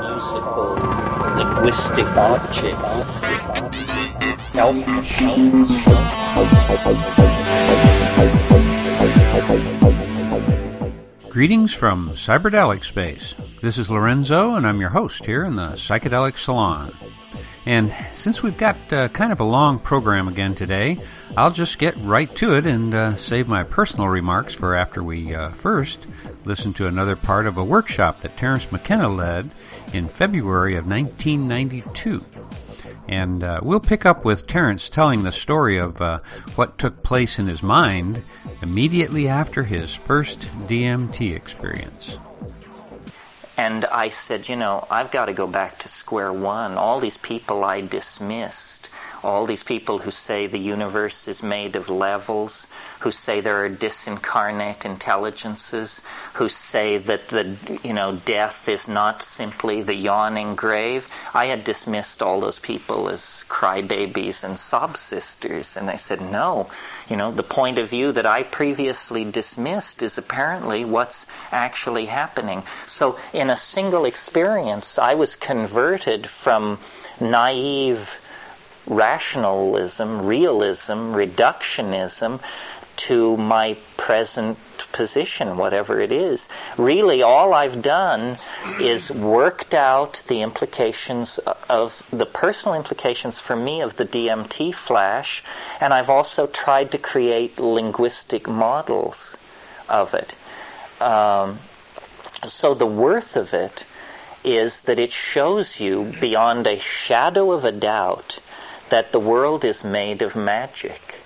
musical, linguistic objects. Greetings from Cyberdelic Space. This is Lorenzo, and I'm your host here in the Psychedelic Salon. And since we've got uh, kind of a long program again today, I'll just get right to it and uh, save my personal remarks for after we uh, first listen to another part of a workshop that Terence McKenna led in February of 1992. And uh, we'll pick up with Terence telling the story of uh, what took place in his mind immediately after his first DMT experience. And I said, you know, I've got to go back to square one. All these people I dismissed, all these people who say the universe is made of levels, who say there are disincarnate intelligences, who say that the you know death is not simply the yawning grave. I had dismissed all those people as crybabies and sob sisters, and I said no. You know the point of view that I previously dismissed is apparently what's actually happening. So in a single experience, I was converted from naive rationalism, realism, reductionism to my present position, whatever it is. Really, all I've done is worked out the implications of the personal implications for me of the DMT flash, and I've also tried to create linguistic models of it. Um, so the worth of it is that it shows you beyond a shadow of a doubt that the world is made of magic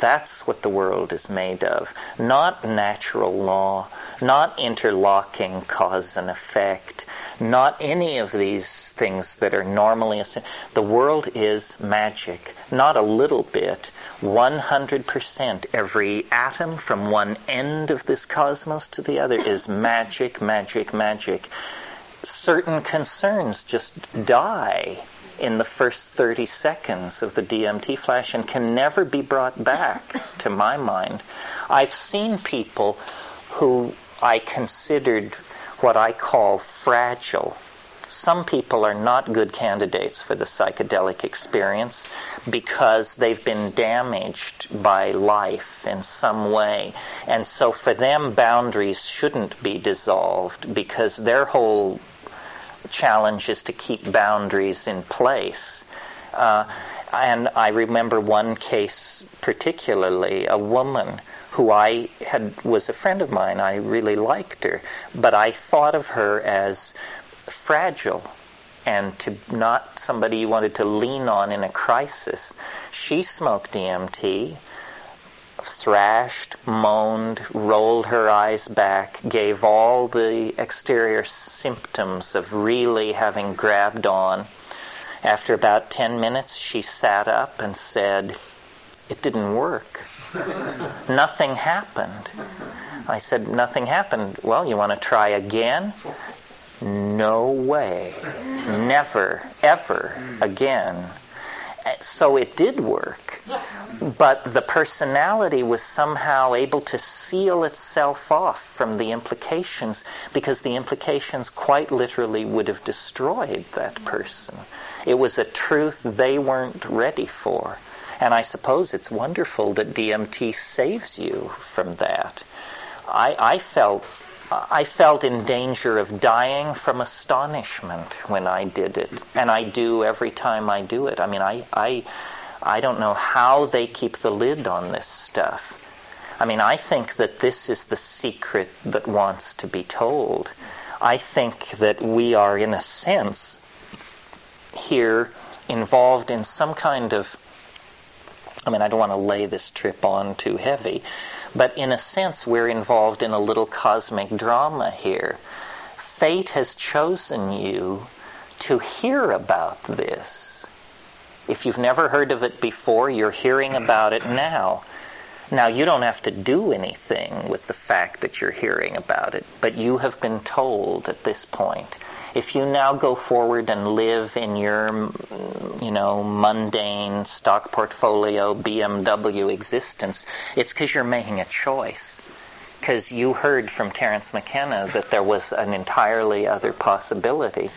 that's what the world is made of. Not natural law, not interlocking cause and effect, not any of these things that are normally assumed. The world is magic. Not a little bit. 100%. Every atom from one end of this cosmos to the other is magic, magic, magic. Certain concerns just die in the first 30 seconds of the DMT flash and can never be brought back, to my mind. I've seen people who I considered what I call fragile. Some people are not good candidates for the psychedelic experience because they've been damaged by life in some way. And so for them, boundaries shouldn't be dissolved because their whole challenge is to keep boundaries in place. Uh, and I remember one case particularly, a woman who I had was a friend of mine. I really liked her, but I thought of her as fragile and to not somebody you wanted to lean on in a crisis. She smoked DMT thrashed, moaned, rolled her eyes back, gave all the exterior symptoms of really having grabbed on. After about 10 minutes, she sat up and said, It didn't work. nothing happened. I said, Nothing happened. Well, you want to try again? No way. Never, ever mm. again. So it did work but the personality was somehow able to seal itself off from the implications because the implications quite literally would have destroyed that person. It was a truth they weren't ready for. And I suppose it's wonderful that DMT saves you from that. I, I felt I felt in danger of dying from astonishment when I did it, and I do every time I do it. I mean, I, I I don't know how they keep the lid on this stuff. I mean, I think that this is the secret that wants to be told. I think that we are, in a sense, here involved in some kind of I mean, I don't want to lay this trip on too heavy, but in a sense, we're involved in a little cosmic drama here. Fate has chosen you to hear about this. If you've never heard of it before, you're hearing about it now. Now, you don't have to do anything with the fact that you're hearing about it, but you have been told at this point. If you now go forward and live in your, mm, you know, mundane stock portfolio BMW existence, it's because you're making a choice. because you heard from Terence McKenna that there was an entirely other possibility.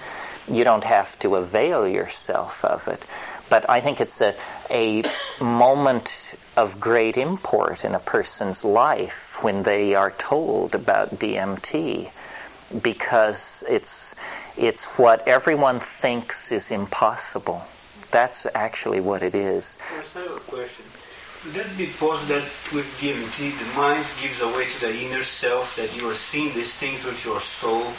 You don't have to avail yourself of it. But I think it's a, a moment of great import in a person's life when they are told about DMT because it's, it's what everyone thinks is impossible. That's actually what it is. I have a question. Would that be possible that with DMT the mind gives away to the inner self that you are seeing these things with your soul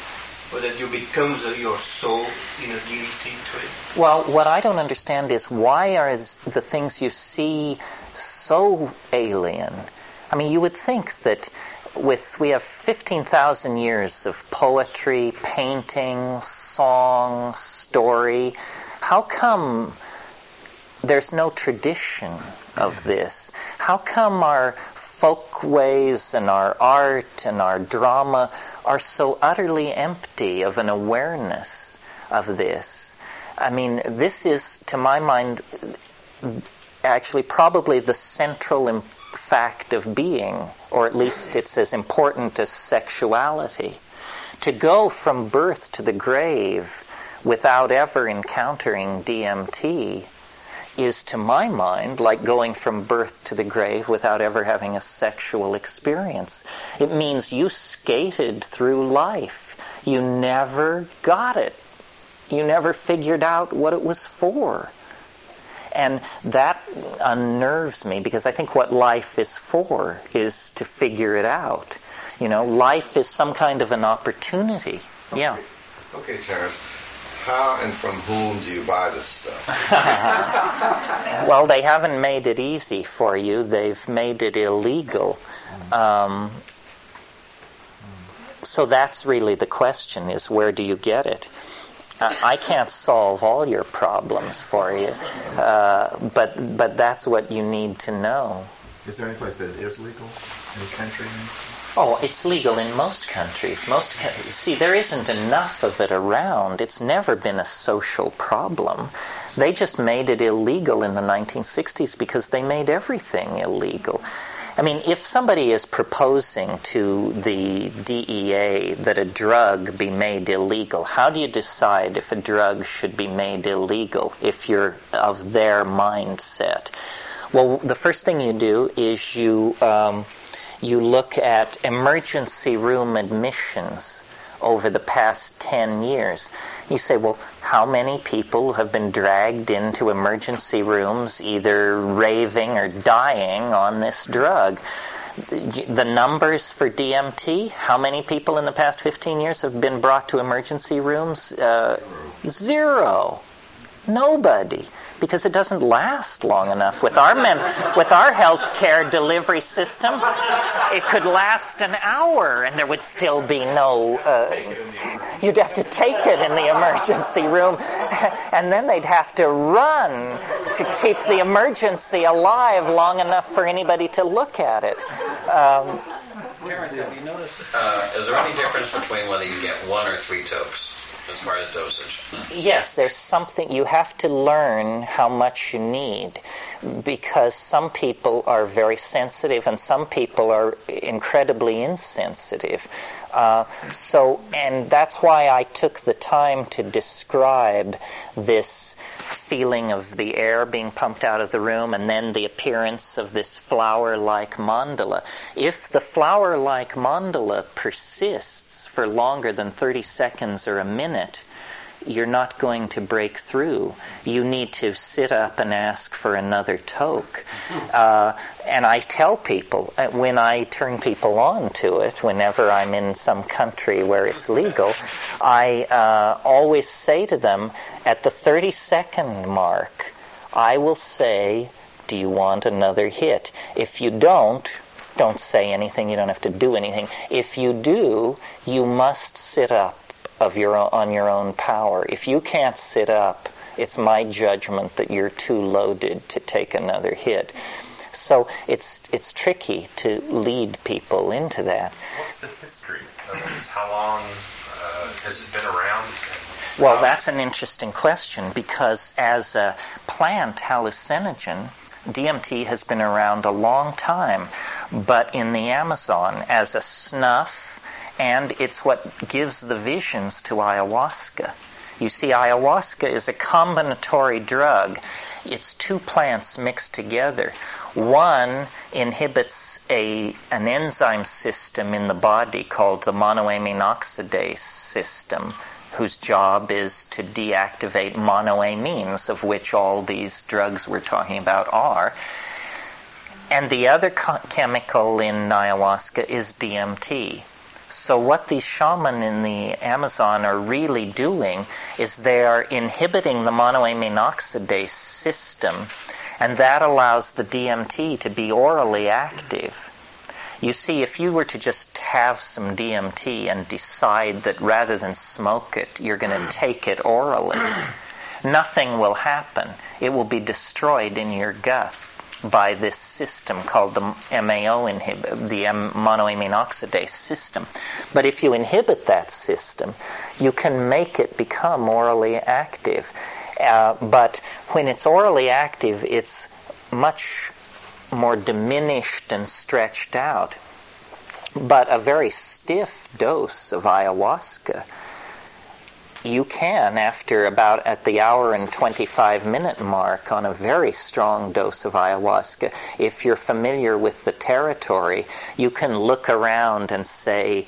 or that you become your soul in a DMT trip? Well, what I don't understand is why are the things you see so alien? I mean, you would think that with we have 15,000 years of poetry, painting, song, story. How come there's no tradition of mm-hmm. this? How come our folk ways and our art and our drama are so utterly empty of an awareness of this? I mean, this is, to my mind, actually probably the central fact of being, or at least it's as important as sexuality. To go from birth to the grave without ever encountering DMT is, to my mind, like going from birth to the grave without ever having a sexual experience. It means you skated through life. You never got it. You never figured out what it was for. And that unnerves me because I think what life is for is to figure it out. You know, life is some kind of an opportunity. Okay. Yeah. Okay, Terence how and from whom do you buy this stuff? well, they haven't made it easy for you. They've made it illegal. Um, so that's really the question: is where do you get it? I can't solve all your problems for you, uh, but but that's what you need to know. Is there any place that is legal? Any country? Oh, it's legal in most countries. Most see, there isn't enough of it around. It's never been a social problem. They just made it illegal in the 1960s because they made everything illegal. I mean, if somebody is proposing to the DEA that a drug be made illegal, how do you decide if a drug should be made illegal if you're of their mindset? Well, the first thing you do is you um, you look at emergency room admissions over the past 10 years. You say, well, how many people have been dragged into emergency rooms either raving or dying on this drug? The numbers for DMT, how many people in the past 15 years have been brought to emergency rooms? Uh, zero. Nobody because it doesn't last long enough. With our mem- with our healthcare delivery system, it could last an hour and there would still be no. Uh, you'd have to take it in the emergency room, and then they'd have to run to keep the emergency alive long enough for anybody to look at it. Um, you noticed uh, is there any difference between whether you get one or three tokes? Far as dosage? Yes, there's something you have to learn how much you need because some people are very sensitive and some people are incredibly insensitive. Uh, so, and that's why I took the time to describe this feeling of the air being pumped out of the room and then the appearance of this flower-like mandala. If the flower-like mandala persists for longer than 30 seconds or a minute, you're not going to break through. You need to sit up and ask for another toke. Uh, and I tell people uh, when I turn people on to it, whenever I'm in some country where it's legal, I uh, always say to them at the 30 second mark, I will say, Do you want another hit? If you don't, don't say anything. You don't have to do anything. If you do, you must sit up of your own, on your own power. If you can't sit up, it's my judgment that you're too loaded to take another hit. So it's it's tricky to lead people into that. What's the history of this? How long uh, has it been around? Well, that's an interesting question because as a plant hallucinogen, DMT has been around a long time, but in the Amazon as a snuff, and it's what gives the visions to ayahuasca. You see, ayahuasca is a combinatory drug. It's two plants mixed together. One inhibits a, an enzyme system in the body called the monoamine oxidase system, whose job is to deactivate monoamines, of which all these drugs we're talking about are. And the other co- chemical in ayahuasca is DMT. So what these shaman in the Amazon are really doing is they are inhibiting the monoamine oxidase system, and that allows the DMT to be orally active. You see, if you were to just have some DMT and decide that rather than smoke it, you're going to take it orally, nothing will happen. It will be destroyed in your gut by this system called the MAO inhibit, the monoamine oxidase system. But if you inhibit that system, you can make it become orally active. Uh, but when it's orally active, it's much more diminished and stretched out. But a very stiff dose of ayahuasca you can, after about at the hour and 25 minute mark, on a very strong dose of ayahuasca, if you're familiar with the territory, you can look around and say,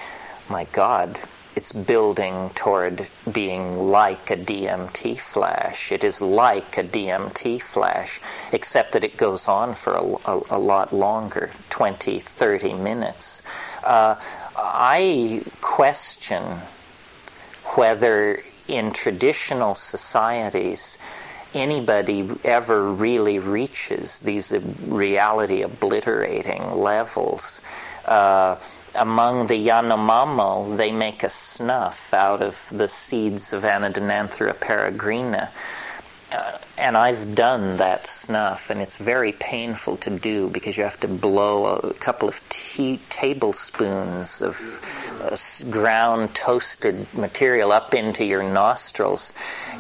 my God, it's building toward being like a DMT flash. It is like a DMT flash, except that it goes on for a, a, a lot longer 20, 30 minutes. Uh, I question whether in traditional societies anybody ever really reaches these reality obliterating levels. Uh, among the Yanomamo, they make a snuff out of the seeds of Anadenanthera peregrina. Uh, and I've done that snuff, and it's very painful to do because you have to blow a couple of tea, tablespoons of uh, ground toasted material up into your nostrils.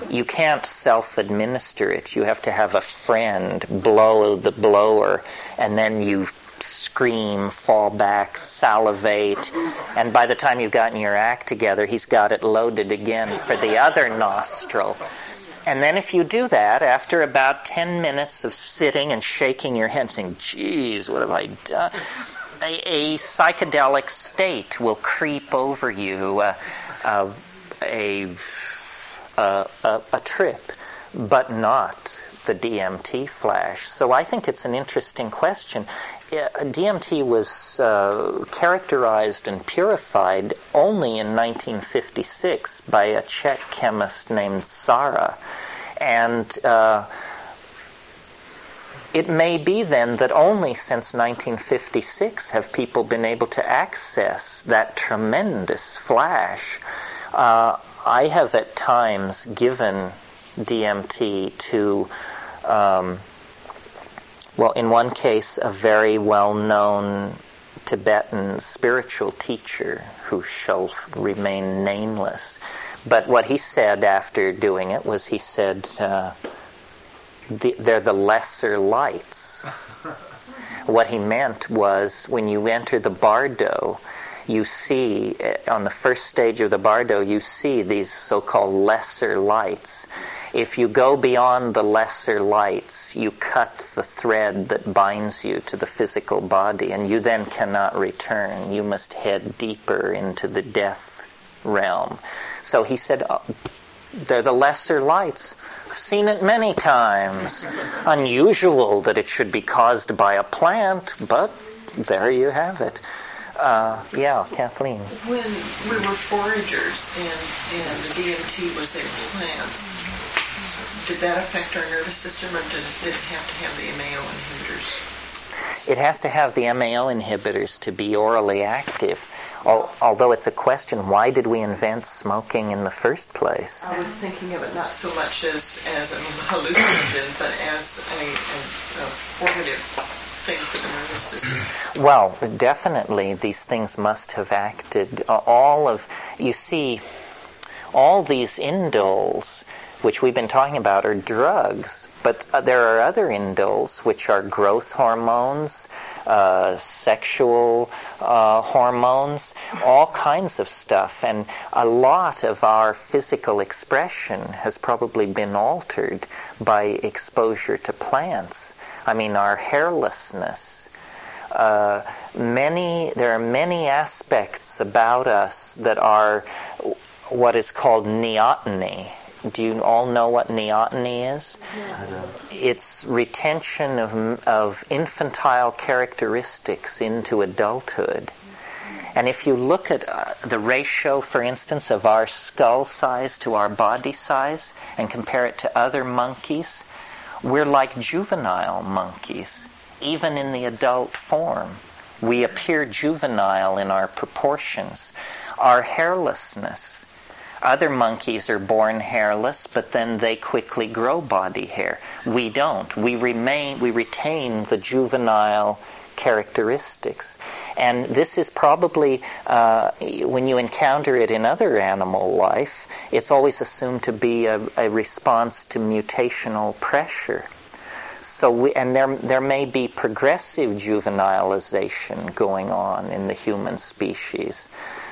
You can't self administer it. You have to have a friend blow the blower, and then you scream, fall back, salivate, and by the time you've gotten your act together, he's got it loaded again for the other nostril. And then if you do that, after about 10 minutes of sitting and shaking your head saying, geez, what have I done? A, a psychedelic state will creep over you, uh, uh, a, a, a trip, but not the DMT flash. So I think it's an interesting question. DMT was uh, characterized and purified only in 1956 by a Czech chemist named Szara. And uh, it may be then that only since 1956 have people been able to access that tremendous flash. Uh, I have at times given DMT to um, well, in one case, a very well known Tibetan spiritual teacher who shall remain nameless. But what he said after doing it was he said, uh, the, they're the lesser lights. what he meant was when you enter the bardo, you see, uh, on the first stage of the bardo, you see these so called lesser lights. If you go beyond the lesser lights, you cut the thread that binds you to the physical body, and you then cannot return. You must head deeper into the death realm. So he said, oh, they're the lesser lights. I've seen it many times. Unusual that it should be caused by a plant, but there you have it. Uh, yeah, Kathleen. When we were foragers and, and the DMT was in plants, did that affect our nervous system, or did it, did it have to have the MAO inhibitors? It has to have the MAO inhibitors to be orally active. Although it's a question, why did we invent smoking in the first place? I was thinking of it not so much as, as a hallucinogen, but as a, a, a formative thing for the nervous system. Well, definitely these things must have acted. All of, you see, all these indoles which we've been talking about, are drugs. But uh, there are other indoles, which are growth hormones, uh, sexual uh, hormones, all kinds of stuff. And a lot of our physical expression has probably been altered by exposure to plants. I mean, our hairlessness. Uh, many there are many aspects about us that are what is called neoteny. Do you all know what neoteny is? It's retention of, of infantile characteristics into adulthood. And if you look at uh, the ratio, for instance, of our skull size to our body size and compare it to other monkeys, we're like juvenile monkeys, even in the adult form. We appear juvenile in our proportions. Our hairlessness. Other monkeys are born hairless, but then they quickly grow body hair. We don't. We remain, we retain the juvenile characteristics. And this is probably, uh, when you encounter it in other animal life, it's always assumed to be a, a response to mutational pressure. So we, and there there may be progressive juvenilization going on in the human species.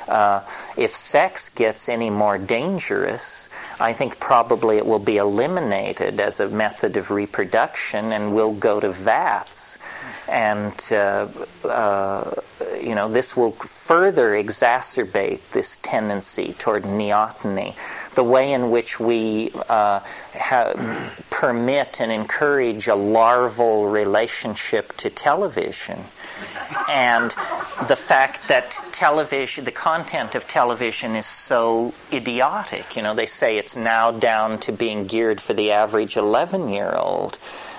Uh, if sex gets any more dangerous, I think probably it will be eliminated as a method of reproduction, and we'll go to vats. And uh, uh, you know this will further exacerbate this tendency toward neoteny the way in which we uh, ha- permit and encourage a larval relationship to television. And the fact that television, the content of television is so idiotic. You know, they say it's now down to being geared for the average 11 year old.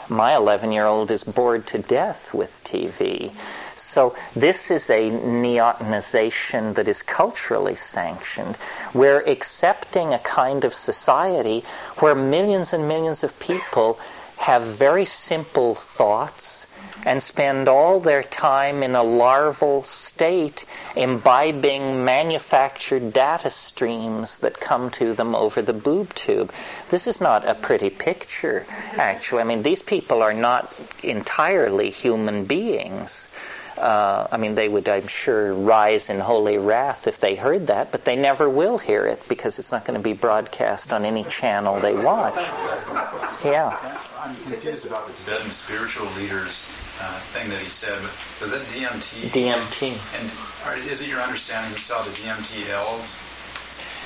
My 11 year old is bored to death with TV. So this is a neotenization that is culturally sanctioned. We're accepting a kind of society where millions and millions of people have very simple thoughts and spend all their time in a larval state imbibing manufactured data streams that come to them over the boob tube. This is not a pretty picture, actually. I mean, these people are not entirely human beings. Uh, I mean, they would, I'm sure, rise in holy wrath if they heard that, but they never will hear it because it's not going to be broadcast on any channel they watch. Yeah. I'm confused about the Tibetan spiritual leaders uh, thing that he said. But was that DMT? DMT. And are, is it your understanding he saw the DMT elves?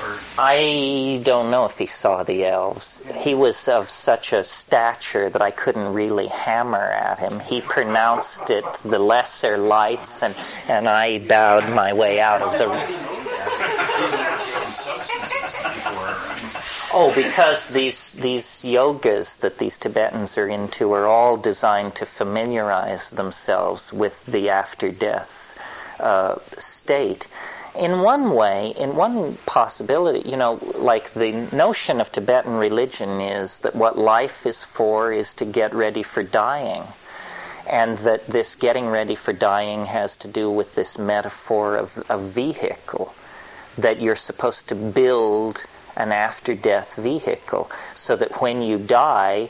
Or I don't know if he saw the elves. He was of such a stature that I couldn't really hammer at him. He pronounced it the lesser lights, and, and I bowed my way out of the. Oh, because these these yogas that these Tibetans are into are all designed to familiarize themselves with the after death uh, state in one way, in one possibility, you know, like the notion of Tibetan religion is that what life is for is to get ready for dying. And that this getting ready for dying has to do with this metaphor of a vehicle. That you're supposed to build an after death vehicle so that when you die,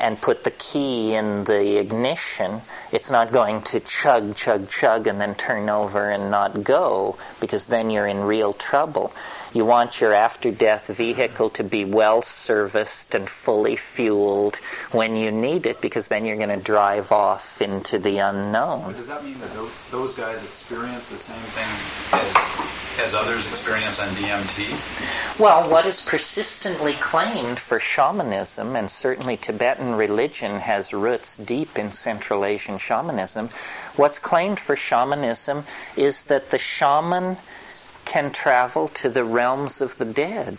and put the key in the ignition, it's not going to chug, chug, chug and then turn over and not go because then you're in real trouble. You want your after death vehicle to be well serviced and fully fueled when you need it because then you're going to drive off into the unknown. does that mean that those, those guys experience the same thing as, as others experience on DMT? Well, what is persistently claimed for shamanism, and certainly Tibetan religion has roots deep in Central Asian shamanism, what's claimed for shamanism is that the shaman can travel to the realms of the dead.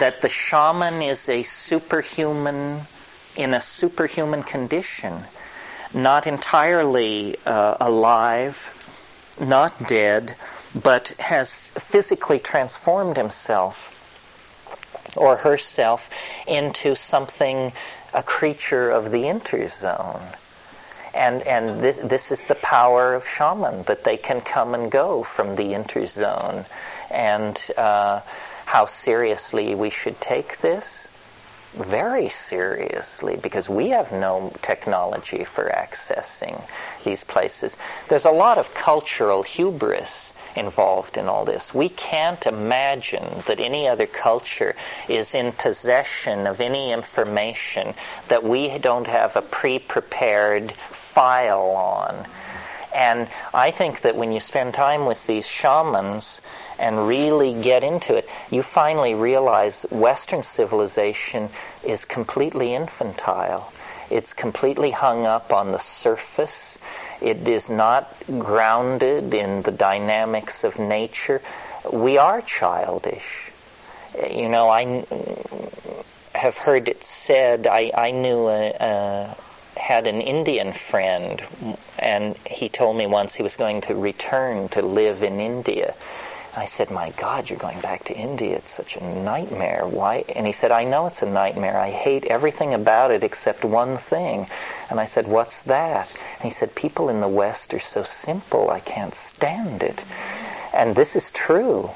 That the shaman is a superhuman, in a superhuman condition, not entirely uh, alive, not dead, but has physically transformed himself or herself into something, a creature of the interzone. And, and this, this is the power of shaman, that they can come and go from the interzone. And uh, how seriously we should take this, very seriously because we have no technology for accessing these places. There's a lot of cultural hubris involved in all this. We can't imagine that any other culture is in possession of any information that we don't have a pre-prepared file on. And I think that when you spend time with these shamans and really get into it, you finally realize Western civilization is completely infantile. It's completely hung up on the surface. It is not grounded in the dynamics of nature. We are childish. You know, I have heard it said, I, I knew a, a had an Indian friend, and he told me once he was going to return to live in India. I said, My God, you're going back to India. It's such a nightmare. Why? And he said, I know it's a nightmare. I hate everything about it except one thing. And I said, What's that? And he said, People in the West are so simple. I can't stand it. And this is true.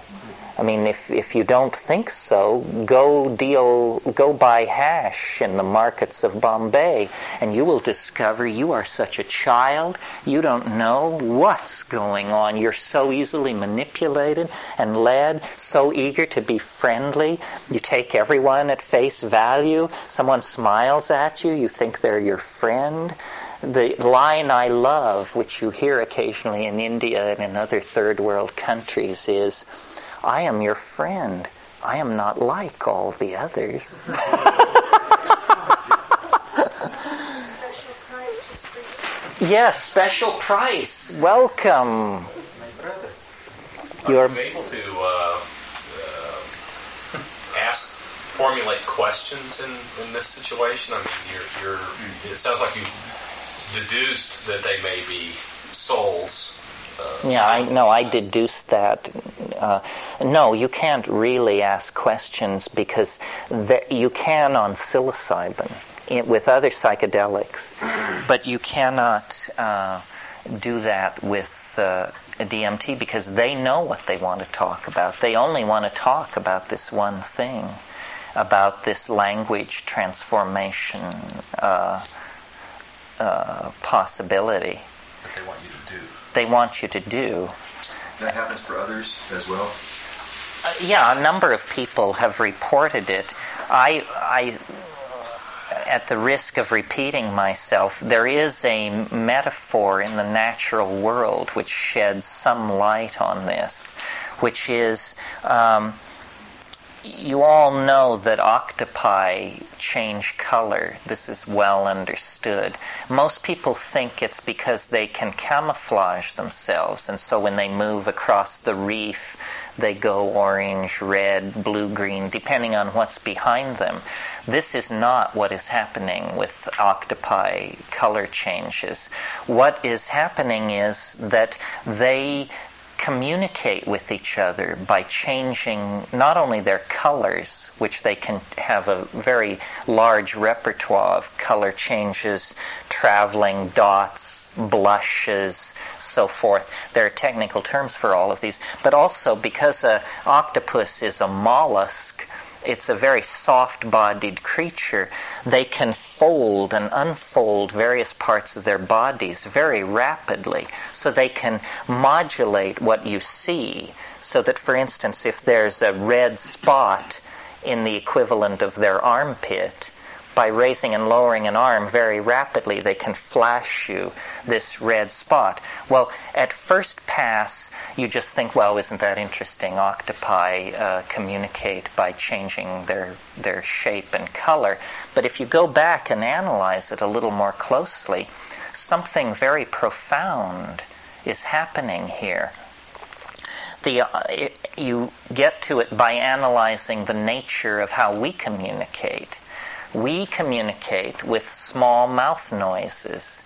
I mean, if, if you don't think so, go deal, go buy hash in the markets of Bombay, and you will discover you are such a child. You don't know what's going on. You're so easily manipulated and led, so eager to be friendly. You take everyone at face value. Someone smiles at you, you think they're your friend the line I love, which you hear occasionally in India and in other third world countries, is I am your friend. I am not like all the others. yes, special price. Welcome. You're able to uh, uh, ask, formulate questions in, in this situation. I mean, you're, you're, it sounds like you deduced that they may be souls yeah, I no, I deduced that. Uh, no, you can't really ask questions because the, you can on psilocybin in, with other psychedelics, but you cannot uh, do that with uh, DMT because they know what they want to talk about. They only want to talk about this one thing, about this language transformation uh, uh, possibility. That they want you to do they want you to do. That happens for others as well? Uh, yeah, a number of people have reported it. I, I, at the risk of repeating myself, there is a metaphor in the natural world which sheds some light on this, which is um, you all know that octopi change color. This is well understood. Most people think it's because they can camouflage themselves, and so when they move across the reef, they go orange, red, blue, green, depending on what's behind them. This is not what is happening with octopi color changes. What is happening is that they communicate with each other by changing not only their colors, which they can have a very large repertoire of color changes, traveling dots, blushes, so forth. There are technical terms for all of these, but also because an octopus is a mollusk, it's a very soft bodied creature, they can fold and unfold various parts of their bodies very rapidly. So they can modulate what you see. So that, for instance, if there's a red spot in the equivalent of their armpit, by raising and lowering an arm very rapidly, they can flash you this red spot. Well, at first pass, you just think, well, isn't that interesting? Octopi uh, communicate by changing their, their shape and color. But if you go back and analyze it a little more closely, something very profound is happening here. The, uh, it, you get to it by analyzing the nature of how we communicate we communicate with small mouth noises.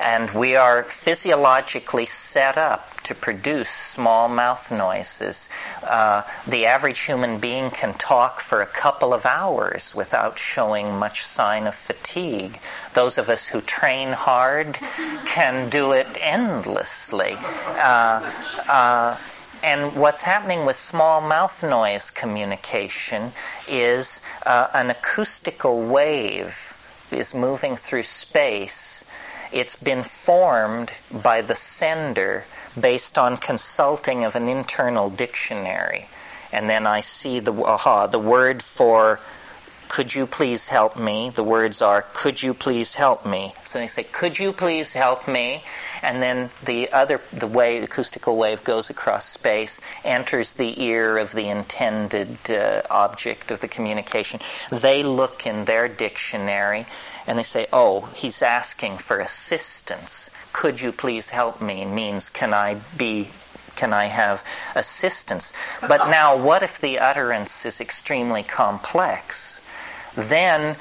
And we are physiologically set up to produce small mouth noises. Uh, the average human being can talk for a couple of hours without showing much sign of fatigue. Those of us who train hard can do it endlessly. Uh, uh, and what's happening with small mouth noise communication is uh, an acoustical wave is moving through space. It's been formed by the sender based on consulting of an internal dictionary. And then I see the aha, the word for could you please help me? The words are, could you please help me? So they say, could you please help me? And then the other, the way, the acoustical wave goes across space, enters the ear of the intended uh, object of the communication. They look in their dictionary and they say, oh, he's asking for assistance. Could you please help me? Means, can I be can I have assistance? But now, what if the utterance is extremely complex? Then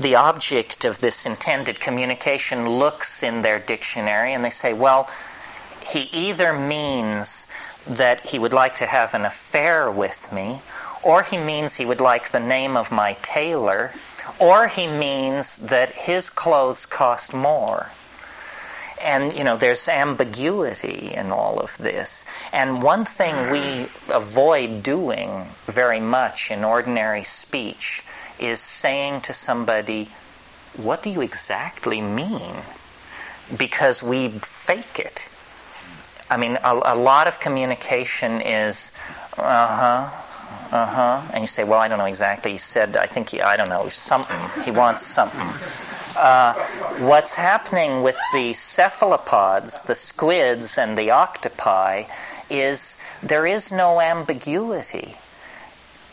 the object of this intended communication looks in their dictionary and they say, well, he either means that he would like to have an affair with me, or he means he would like the name of my tailor, or he means that his clothes cost more. And, you know, there's ambiguity in all of this. And one thing we avoid doing very much in ordinary speech is saying to somebody, What do you exactly mean? Because we fake it. I mean, a, a lot of communication is, uh huh, uh huh. And you say, Well, I don't know exactly. He said, I think he, I don't know, something. He wants something. Uh, what's happening with the cephalopods, the squids, and the octopi is there is no ambiguity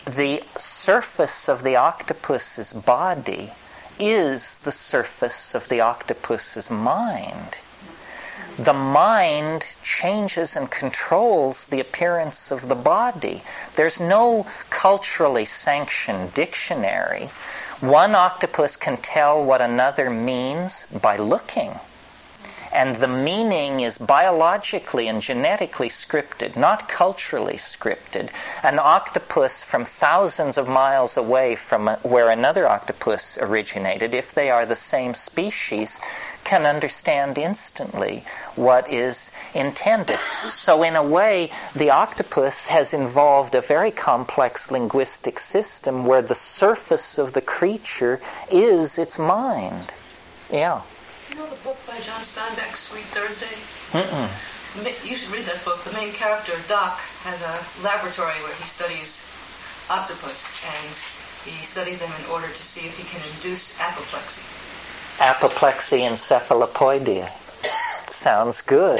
the surface of the octopus's body is the surface of the octopus's mind. The mind changes and controls the appearance of the body. There's no culturally sanctioned dictionary. One octopus can tell what another means by looking and the meaning is biologically and genetically scripted, not culturally scripted. An octopus from thousands of miles away from where another octopus originated, if they are the same species, can understand instantly what is intended. So, in a way, the octopus has involved a very complex linguistic system where the surface of the creature is its mind. Yeah. You know the book by John Steinbeck, Sweet Thursday? Mm-mm. You should read that book. The main character, Doc, has a laboratory where he studies octopus, and he studies them in order to see if he can induce apoplexy. Apoplexy and cephalopoedia sounds good.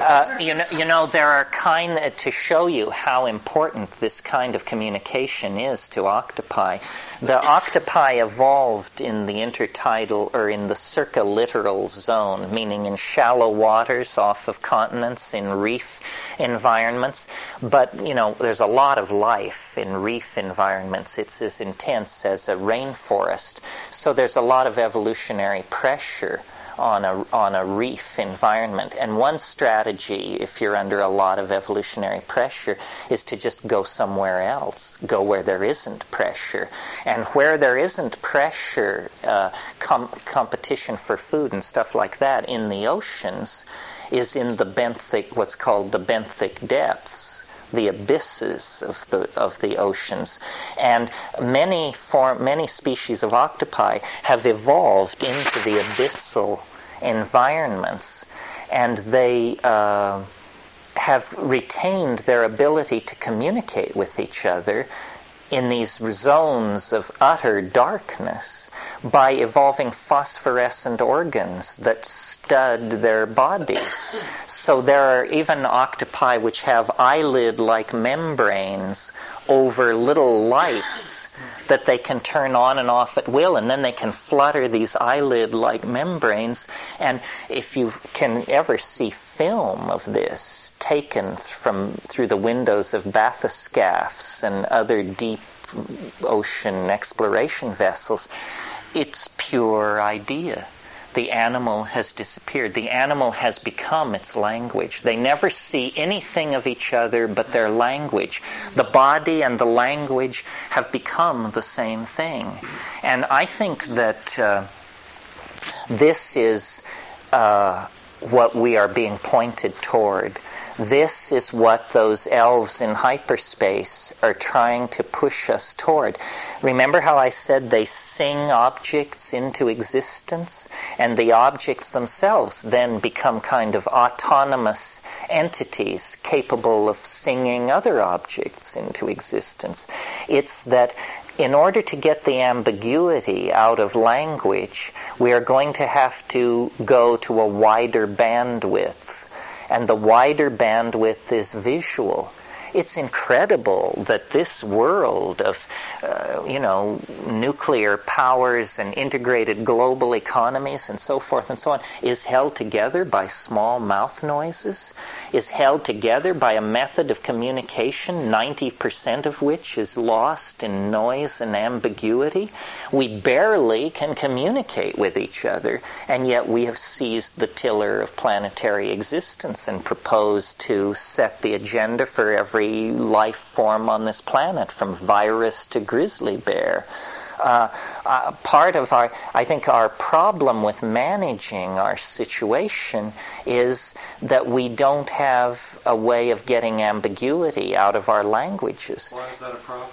Uh, you know, you know, there are kind to show you how important this kind of communication is to octopi. The octopi evolved in the intertidal or in the circalittoral zone, meaning in shallow waters off of continents, in reef environments. But you know, there's a lot of life in reef environments. It's as intense as a rainforest. So there's a lot of evolutionary pressure on a, on a reef environment. And one strategy, if you're under a lot of evolutionary pressure, is to just go somewhere else, go where there isn't pressure. And where there isn't pressure, uh, com- competition for food and stuff like that in the oceans is in the benthic, what's called the benthic depths the abysses of the of the oceans, and many form many species of octopi have evolved into the abyssal environments, and they. Uh, have retained their ability to communicate with each other in these zones of utter darkness by evolving phosphorescent organs that stud their bodies. So there are even octopi which have eyelid like membranes over little lights that they can turn on and off at will, and then they can flutter these eyelid like membranes. And if you can ever see film of this taken from through the windows of bathyscaphs and other deep ocean exploration vessels, its pure idea. The animal has disappeared. The animal has become its language. They never see anything of each other but their language. The body and the language have become the same thing. And I think that uh, this is uh, what we are being pointed toward this is what those elves in hyperspace are trying to push us toward. Remember how I said they sing objects into existence? And the objects themselves then become kind of autonomous entities capable of singing other objects into existence. It's that in order to get the ambiguity out of language, we are going to have to go to a wider bandwidth and the wider bandwidth is visual. It's incredible that this world of, uh, you know, nuclear powers and integrated global economies and so forth and so on is held together by small mouth noises, is held together by a method of communication, 90% of which is lost in noise and ambiguity. We barely can communicate with each other, and yet we have seized the tiller of planetary existence and propose to set the agenda for every life form on this planet, from virus to grizzly bear. Uh, uh, part of our, I think, our problem with managing our situation is that we don't have a way of getting ambiguity out of our languages. Why is that a problem?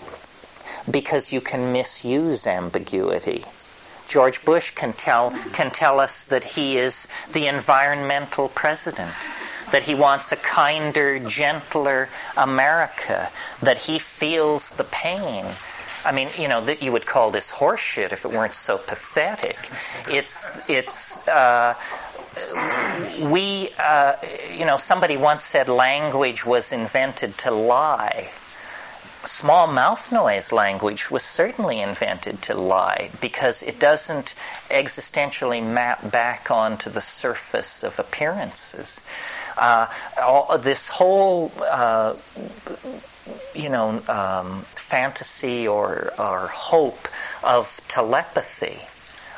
Because you can misuse ambiguity. George Bush can tell can tell us that he is the environmental president that he wants a kinder, gentler America, that he feels the pain. I mean, you know, that you would call this horseshit if it weren't so pathetic. It's, it's, uh, we, uh, you know, somebody once said language was invented to lie. Small mouth noise language was certainly invented to lie because it doesn't existentially map back onto the surface of appearances uh, all, this whole uh, you know um, fantasy or, or hope of telepathy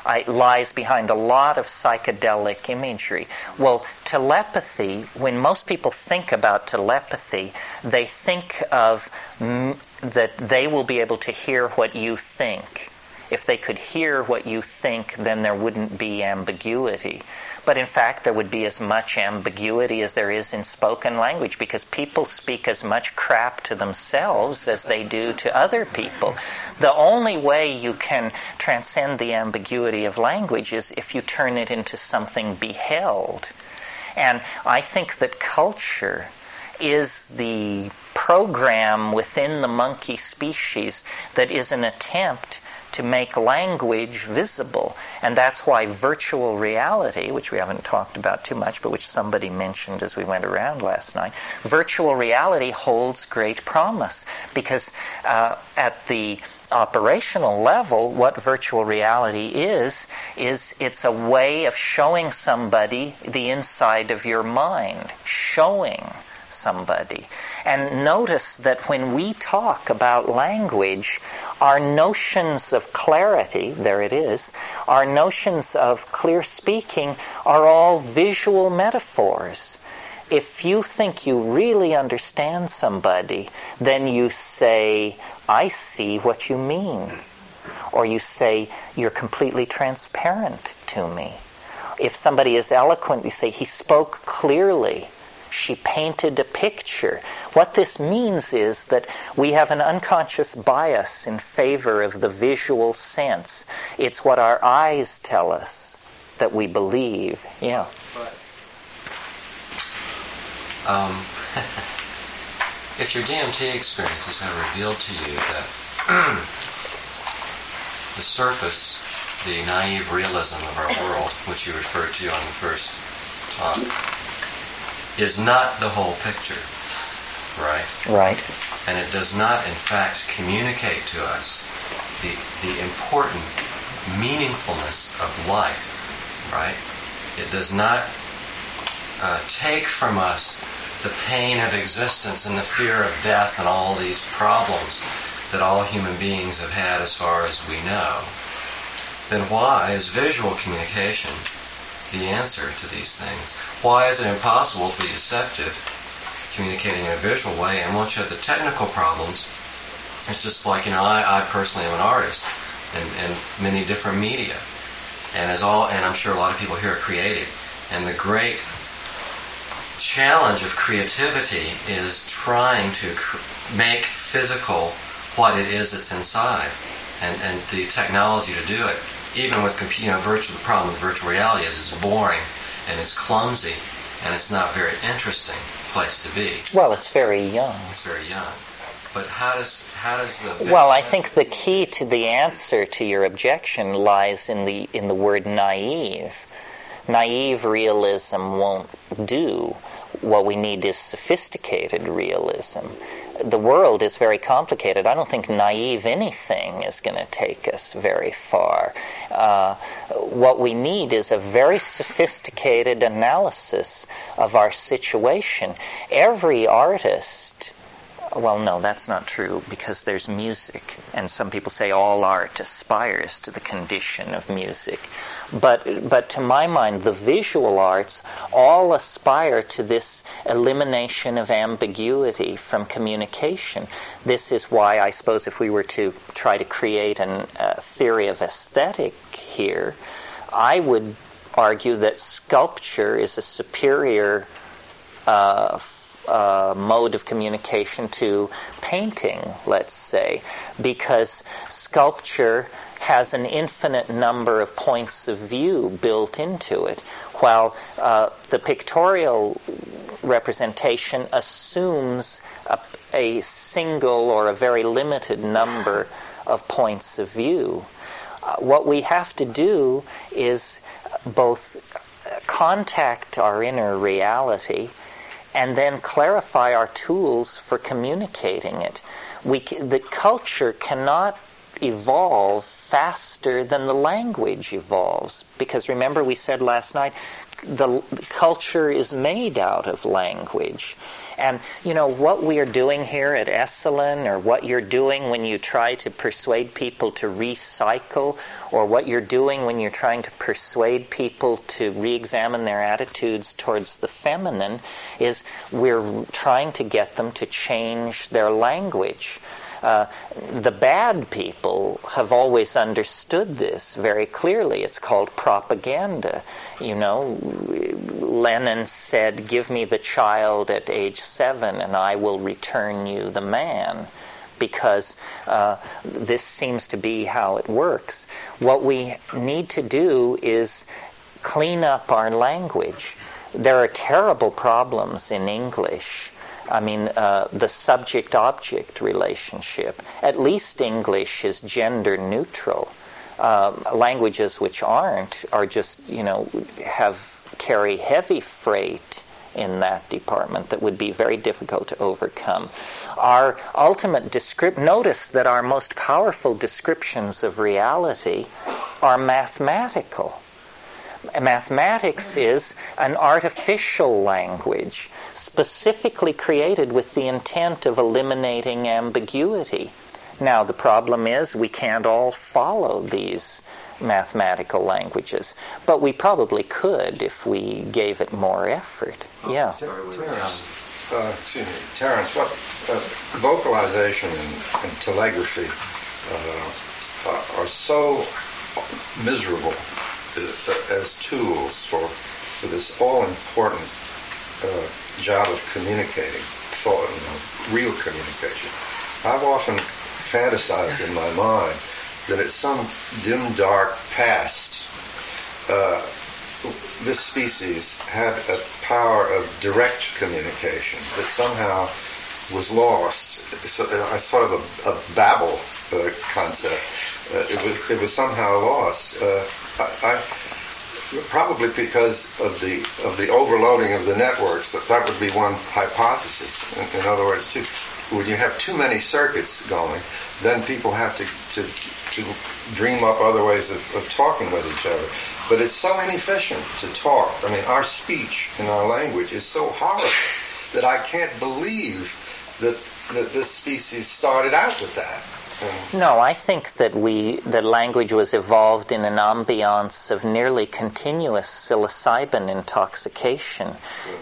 uh, lies behind a lot of psychedelic imagery. Well, telepathy, when most people think about telepathy, they think of m- that they will be able to hear what you think. If they could hear what you think, then there wouldn't be ambiguity. But in fact, there would be as much ambiguity as there is in spoken language because people speak as much crap to themselves as they do to other people. The only way you can transcend the ambiguity of language is if you turn it into something beheld. And I think that culture is the program within the monkey species that is an attempt to make language visible. And that's why virtual reality, which we haven't talked about too much, but which somebody mentioned as we went around last night, virtual reality holds great promise because uh, at the operational level, what virtual reality is, is it's a way of showing somebody the inside of your mind, showing somebody. And notice that when we talk about language, our notions of clarity, there it is, our notions of clear speaking are all visual metaphors. If you think you really understand somebody, then you say, I see what you mean. Or you say, you're completely transparent to me. If somebody is eloquent, you say, he spoke clearly she painted a picture. What this means is that we have an unconscious bias in favor of the visual sense. It's what our eyes tell us that we believe. Yeah. Um, if your DMT experiences have revealed to you that the surface, the naive realism of our world, which you referred to on the first talk, is not the whole picture, right? Right. And it does not, in fact, communicate to us the, the important meaningfulness of life, right? It does not uh, take from us the pain of existence and the fear of death and all these problems that all human beings have had as far as we know, then why is visual communication the answer to these things. Why is it impossible to be deceptive, communicating in a visual way? And once you have the technical problems, it's just like, you know, I, I personally am an artist in, in many different media. And as all, and I'm sure a lot of people here are creative. And the great challenge of creativity is trying to cr- make physical what it is that's inside, and, and the technology to do it. Even with you know, virtual, the problem with virtual reality is it's boring and it's clumsy and it's not a very interesting place to be. Well, it's very young. It's very young. But how does how does the Well, I think the key to the answer to your objection lies in the in the word naive. Naive realism won't do. What we need is sophisticated realism. The world is very complicated. I don't think naive anything is going to take us very far. Uh, what we need is a very sophisticated analysis of our situation. Every artist well, no, that's not true because there's music, and some people say all art aspires to the condition of music. But, but to my mind, the visual arts all aspire to this elimination of ambiguity from communication. This is why I suppose if we were to try to create a uh, theory of aesthetic here, I would argue that sculpture is a superior uh, uh, mode of communication to painting, let's say, because sculpture has an infinite number of points of view built into it, while uh, the pictorial representation assumes a, a, single or a very limited number of points of view. Uh, what we have to do is both contact our inner reality and then clarify our tools for communicating it. We, the culture cannot evolve faster than the language evolves. Because remember, we said last night, the, the culture is made out of language. And, you know, what we are doing here at Esalen, or what you're doing when you try to persuade people to recycle, or what you're doing when you're trying to persuade people to re-examine their attitudes towards the feminine, is we're trying to get them to change their language. Uh, the bad people have always understood this very clearly. It's called propaganda. You know, Lenin said, Give me the child at age seven and I will return you the man. Because uh, this seems to be how it works. What we need to do is clean up our language. There are terrible problems in English I mean, uh, the subject object relationship. At least English is gender neutral. Uh, languages which aren't are just, you know, have carry heavy freight in that department that would be very difficult to overcome. Our ultimate descript notice that our most powerful descriptions of reality are mathematical mathematics is an artificial language specifically created with the intent of eliminating ambiguity. Now, the problem is we can't all follow these mathematical languages, but we probably could if we gave it more effort. Yeah. Terence, uh, excuse me, Terence, what uh, vocalization and, and telegraphy uh, are so miserable as tools for, for this all-important uh, job of communicating, thought, you know, real communication. I've often fantasized in my mind that at some dim, dark past, uh, this species had a power of direct communication that somehow was lost. So, uh, sort of a, a Babel uh, concept. Uh, it was it was somehow lost. Uh, I, probably because of the of the overloading of the networks. That that would be one hypothesis. In, in other words, too, when you have too many circuits going, then people have to to, to dream up other ways of, of talking with each other. But it's so inefficient to talk. I mean, our speech and our language is so horrible that I can't believe that that this species started out with that. No, I think that we that language was evolved in an ambiance of nearly continuous psilocybin intoxication,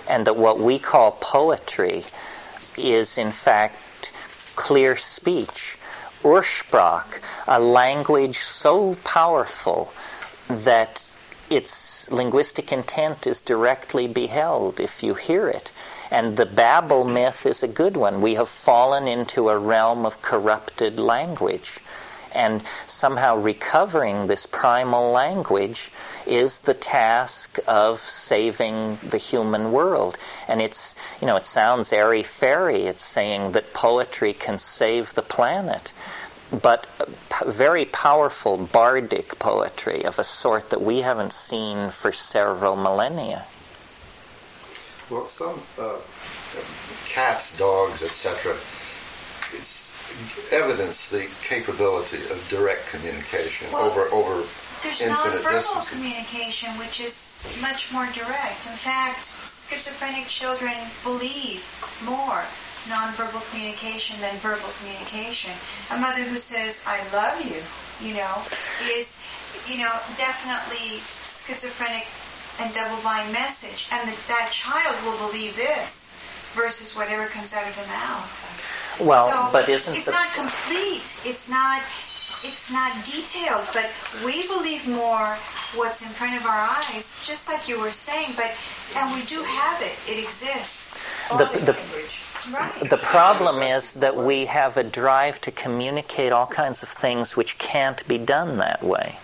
and that what we call poetry is in fact clear speech, Ursprach, a language so powerful that its linguistic intent is directly beheld if you hear it. And the Babel myth is a good one. We have fallen into a realm of corrupted language. And somehow recovering this primal language is the task of saving the human world. And it's, you know, it sounds airy fairy. It's saying that poetry can save the planet. But very powerful bardic poetry of a sort that we haven't seen for several millennia. Well, some uh, cats, dogs, etc., it's evidence the capability of direct communication well, over over there's nonverbal distances. communication, which is much more direct. In fact, schizophrenic children believe more nonverbal communication than verbal communication. A mother who says, I love you, you know, is, you know, definitely schizophrenic and double bind message. And the, that child will believe this versus whatever comes out of the mouth. Well, so but isn't it's the... not complete. It's not it's not detailed, but we believe more what's in front of our eyes, just like you were saying. But and we do have it; it exists. The, the, right. the problem is that we have a drive to communicate all kinds of things which can't be done that way.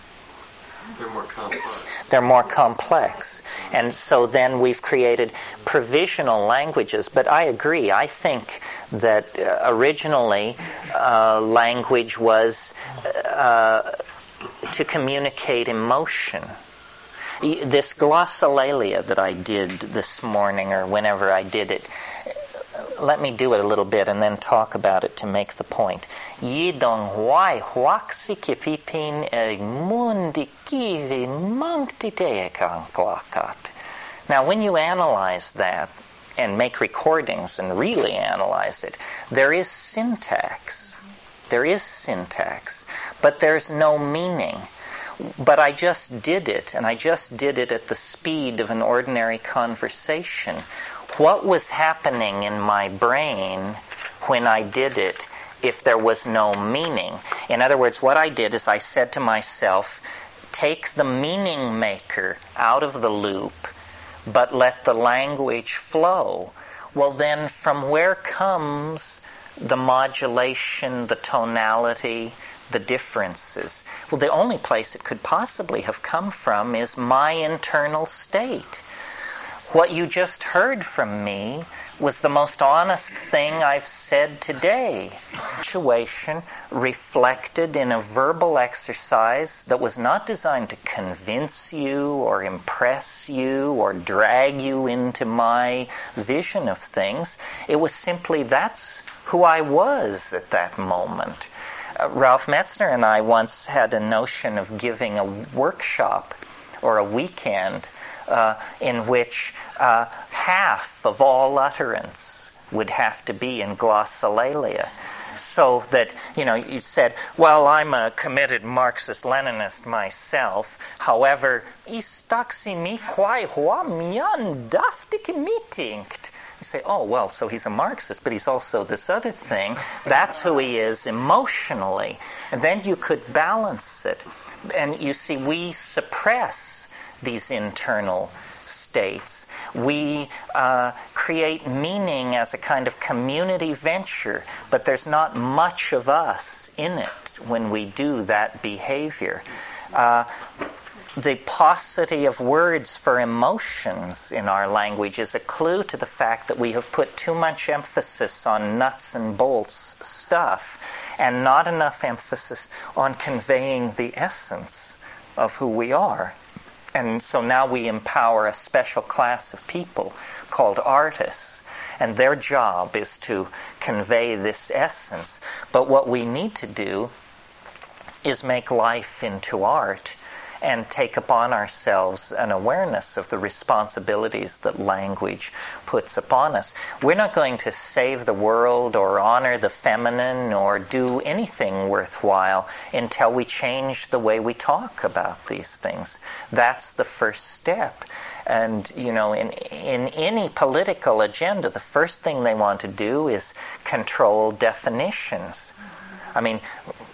They're more complex. They're more complex. And so then we've created provisional languages. But I agree. I think that uh, originally uh, language was uh, to communicate emotion. This glossolalia that I did this morning or whenever I did it, let me do it a little bit and then talk about it to make the point. Yidong huai huaxi kipipin e eh, mundi kivi Now, when you analyze that and make recordings and really analyze it, there is syntax. There is syntax, but there's no meaning. But I just did it, and I just did it at the speed of an ordinary conversation what was happening in my brain when I did it if there was no meaning. In other words, what I did is I said to myself, take the meaning maker out of the loop, but let the language flow. Well, then, from where comes the modulation, the tonality, the differences? Well, the only place it could possibly have come from is my internal state. What you just heard from me was the most honest thing I've said today. Situation reflected in a verbal exercise that was not designed to convince you or impress you or drag you into my vision of things. It was simply that's who I was at that moment. Uh, Ralph Metzner and I once had a notion of giving a workshop or a weekend in which uh, half of all utterance would have to be in glossolalia. So that, you know, you said, well, I'm a committed Marxist Leninist myself. However, istaksimi quai hua mian daftikimittingt. You say, oh, well, so he's a Marxist, but he's also this other thing. That's who he is emotionally. And then you could balance it. And you see, we suppress these internal states. We uh, create meaning as a kind of community venture, but there's not much of us in it when we do that behavior. Uh, the paucity of words for emotions in our language is a clue to the fact that we have put too much emphasis on nuts and bolts stuff and not enough emphasis on conveying the essence of who we are. And so now we empower a special class of people called artists. And their job is to convey this essence. But what we need to do is make life into art and take upon ourselves an awareness of the responsibilities that language puts upon us. We're not going to save the world or honor the feminine or do anything worthwhile until we change the way we talk about these things. That's the first step. And, you know, in, in any political agenda, the first thing they want to do is control definitions. I mean,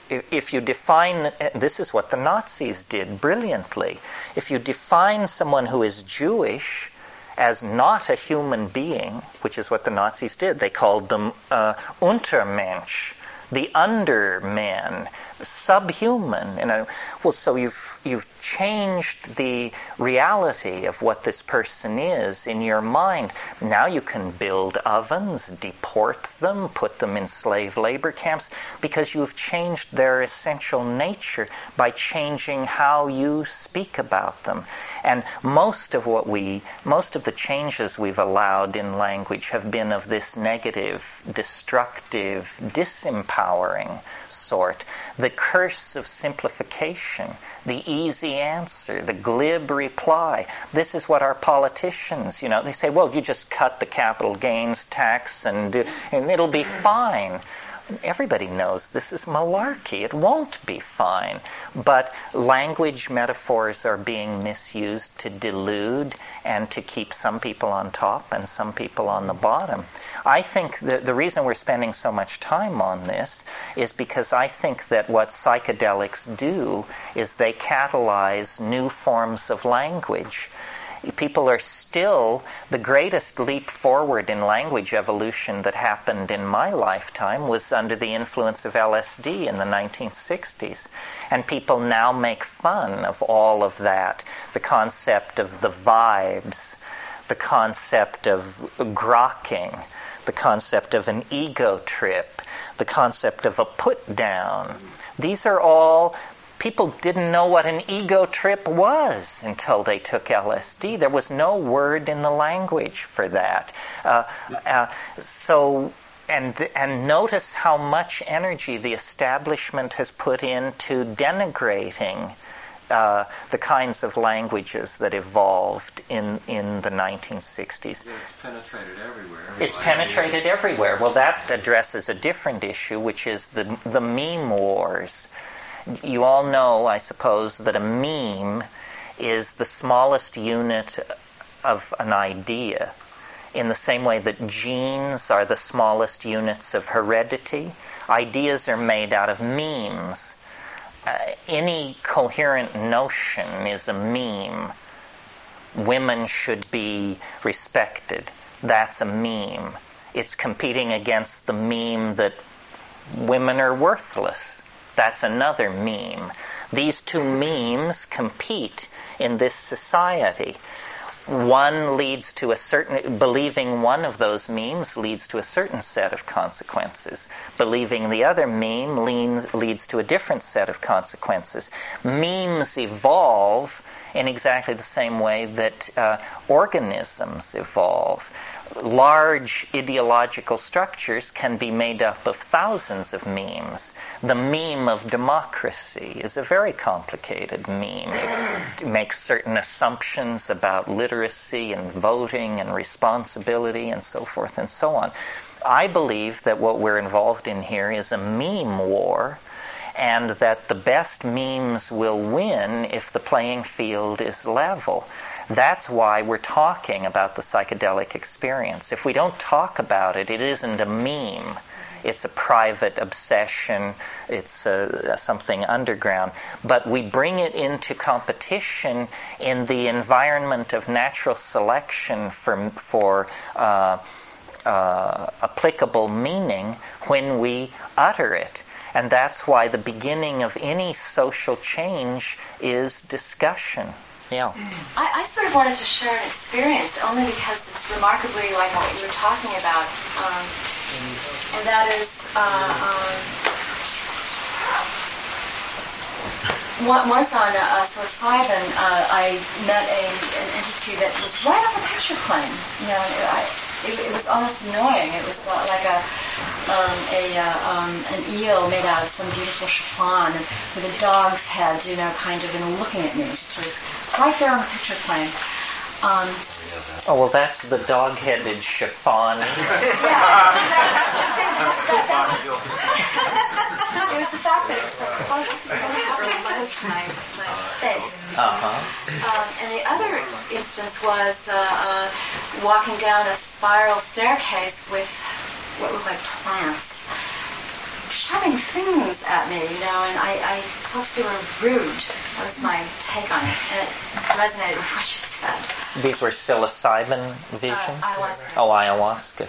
if you define, this is what the Nazis did brilliantly. If you define someone who is Jewish as not a human being, which is what the Nazis did. They called them uh, Untermensch, the undermen, subhuman. You know, well, so you've you've changed the reality of what this person is in your mind. Now you can build ovens, deport them, put them in slave labor camps because you've changed their essential nature by changing how you speak about them. And most of what we, most of the changes we've allowed in language have been of this negative, destructive, disempowering sort. The curse of simplification, the easy answer, the glib reply. This is what our politicians, you know, they say, well, you just cut the capital gains tax and, and it'll be fine everybody knows this is malarkey. It won't be fine. But language metaphors are being misused to delude and to keep some people on top and some people on the bottom. I think the reason we're spending so much time on this is because I think that what psychedelics do is they catalyze new forms of language people are still the greatest leap forward in language evolution that happened in my lifetime was under the influence of LSD in the 1960s. And people now make fun of all of that. The concept of the vibes, the concept of grokking, the concept of an ego trip, the concept of a put down. These are all people didn't know what an ego trip was until they took LSD. There was no word in the language for that. Uh, uh, so, and and notice how much energy the establishment has put into denigrating. Uh, the kinds of languages that evolved in, in the 1960s. Yeah, it's penetrated everywhere. It's penetrated everywhere. Well, that addresses a different issue, which is the, the meme wars you all know, I suppose, that a meme is the smallest unit of an idea. In the same way that genes are the smallest units of heredity, ideas are made out of memes. Uh, any coherent notion is a meme. Women should be respected. That's a meme. It's competing against the meme that women are worthless that's another meme. These two memes compete in this society. One leads to a certain, believing one of those memes leads to a certain set of consequences. Believing the other meme leans, leads to a different set of consequences. Memes evolve in exactly the same way that uh, organisms evolve large ideological structures can be made up of thousands of memes. The meme of democracy is a very complicated meme. It makes certain assumptions about literacy and voting and responsibility and so forth and so on. I believe that what we're involved in here is a meme war and that the best memes will win if the playing field is level. That's why we're talking about the psychedelic experience. If we don't talk about it, it isn't a meme. It's a private obsession. It's uh, something underground. But we bring it into competition in the environment of natural selection for, for uh, uh, applicable meaning when we utter it. And that's why the beginning of any social change is discussion. Yeah. I, I, sort of wanted to share an experience only because it's remarkably like what you were talking about, um, and that is uh, um, once on uh, psilocybin, uh, I met a, an entity that was right on the picture plane. You know, I, it, it was almost annoying. It was like a um, a uh, um, an eel made out of some beautiful chiffon with a dog's head, you know, kind of, and looking at me. So it was right there on the picture plane. Um, oh well, that's the dog-headed chiffon. it was the fact that it was so close, really close to my, my face. Uh-huh. Um, and the other instance was uh, uh, walking down a spiral staircase with what looked like plants shoving things at me, you know, and I, I thought they were rude. That was my take on it, and it resonated with what you said. These were psilocybin visions? Uh, ayahuasca. Oh, ayahuasca.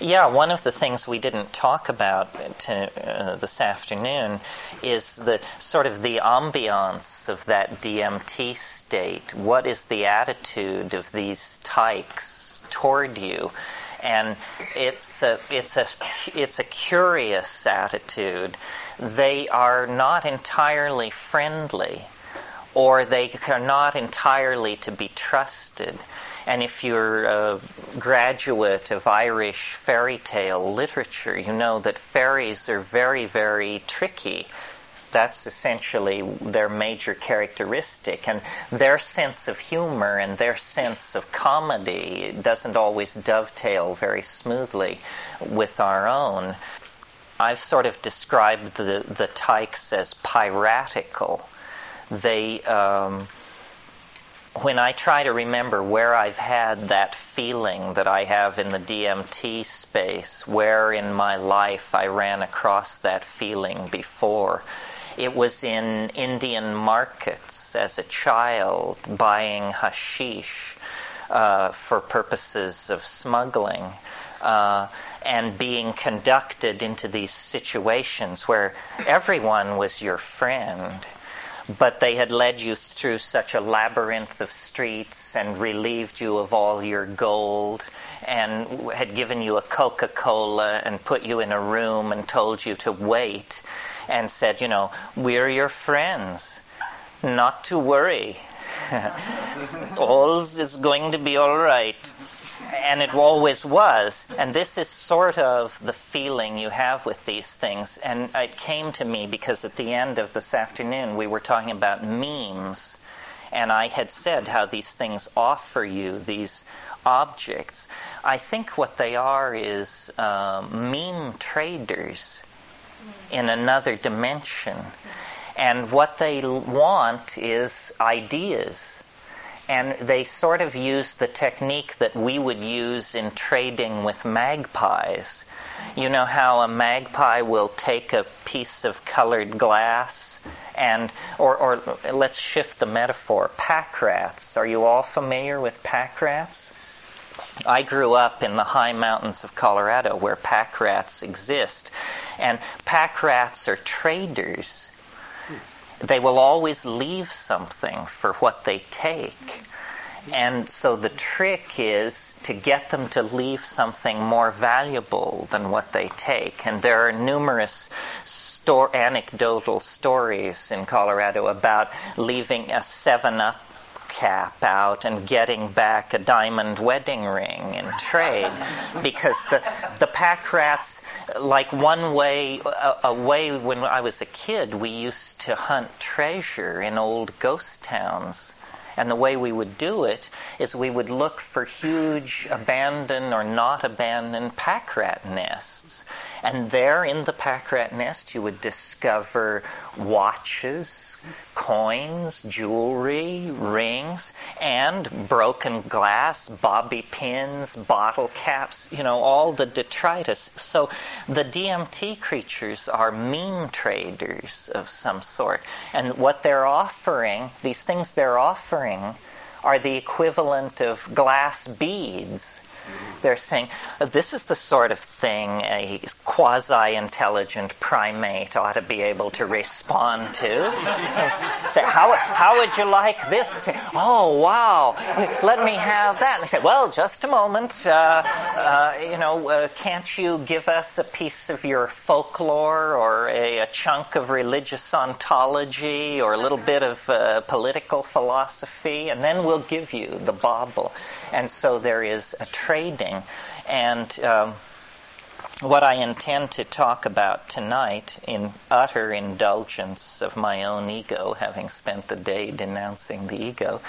Yeah, one of the things we didn't talk about to, uh, this afternoon is the sort of the ambiance of that DMT state. What is the attitude of these tykes toward you? And it's a, it's a, it's a curious attitude. They are not entirely friendly, or they are not entirely to be trusted. And if you're a graduate of Irish fairy tale literature, you know that fairies are very, very tricky. That's essentially their major characteristic. And their sense of humor and their sense of comedy doesn't always dovetail very smoothly with our own. I've sort of described the, the tykes as piratical. They. Um, when I try to remember where I've had that feeling that I have in the DMT space, where in my life I ran across that feeling before, it was in Indian markets as a child buying hashish uh, for purposes of smuggling. Uh, and being conducted into these situations where everyone was your friend but they had led you through such a labyrinth of streets and relieved you of all your gold and had given you a Coca Cola and put you in a room and told you to wait and said, you know, we're your friends, not to worry. all is going to be all right and it always was. And this is sort of the feeling you have with these things. And it came to me because at the end of this afternoon we were talking about memes. And I had said how these things offer you these objects. I think what they are is uh, meme traders in another dimension. And what they want is ideas and they sort of use the technique that we would use in trading with magpies. You know how a magpie will take a piece of colored glass and, or, or let's shift the metaphor, pack rats. Are you all familiar with pack rats? I grew up in the high mountains of Colorado where pack rats exist. And pack rats are traders they will always leave something for what they take. And so the trick is to get them to leave something more valuable than what they take. And there are numerous sto- anecdotal stories in Colorado about leaving a 7 Up cap out and getting back a diamond wedding ring in trade because the, the pack rats like one way, a, a, way when I was a kid, we used to hunt treasure in old ghost towns. And the way we would do it is we would look for huge abandoned or not abandoned pack rat nests. And there in the pack rat nest, you would discover watches, coins, jewelry, rings, and broken glass, bobby pins, bottle caps, you know, all the detritus. So the DMT creatures are meme traders of some sort. And what they're offering, these things they're offering, are the equivalent of glass beads they're saying this is the sort of thing a quasi intelligent primate ought to be able to respond to. say, how, how would you like this? Say, oh, wow, let me have that. And they say, well, just a moment. Uh, uh, you know, uh, can't you give us a piece of your folklore or a, a chunk of religious ontology or a little bit of uh, political philosophy? And then we'll give you the bauble. And so there is a trading. And um, what I intend to talk about tonight, in utter indulgence of my own ego, having spent the day denouncing the ego,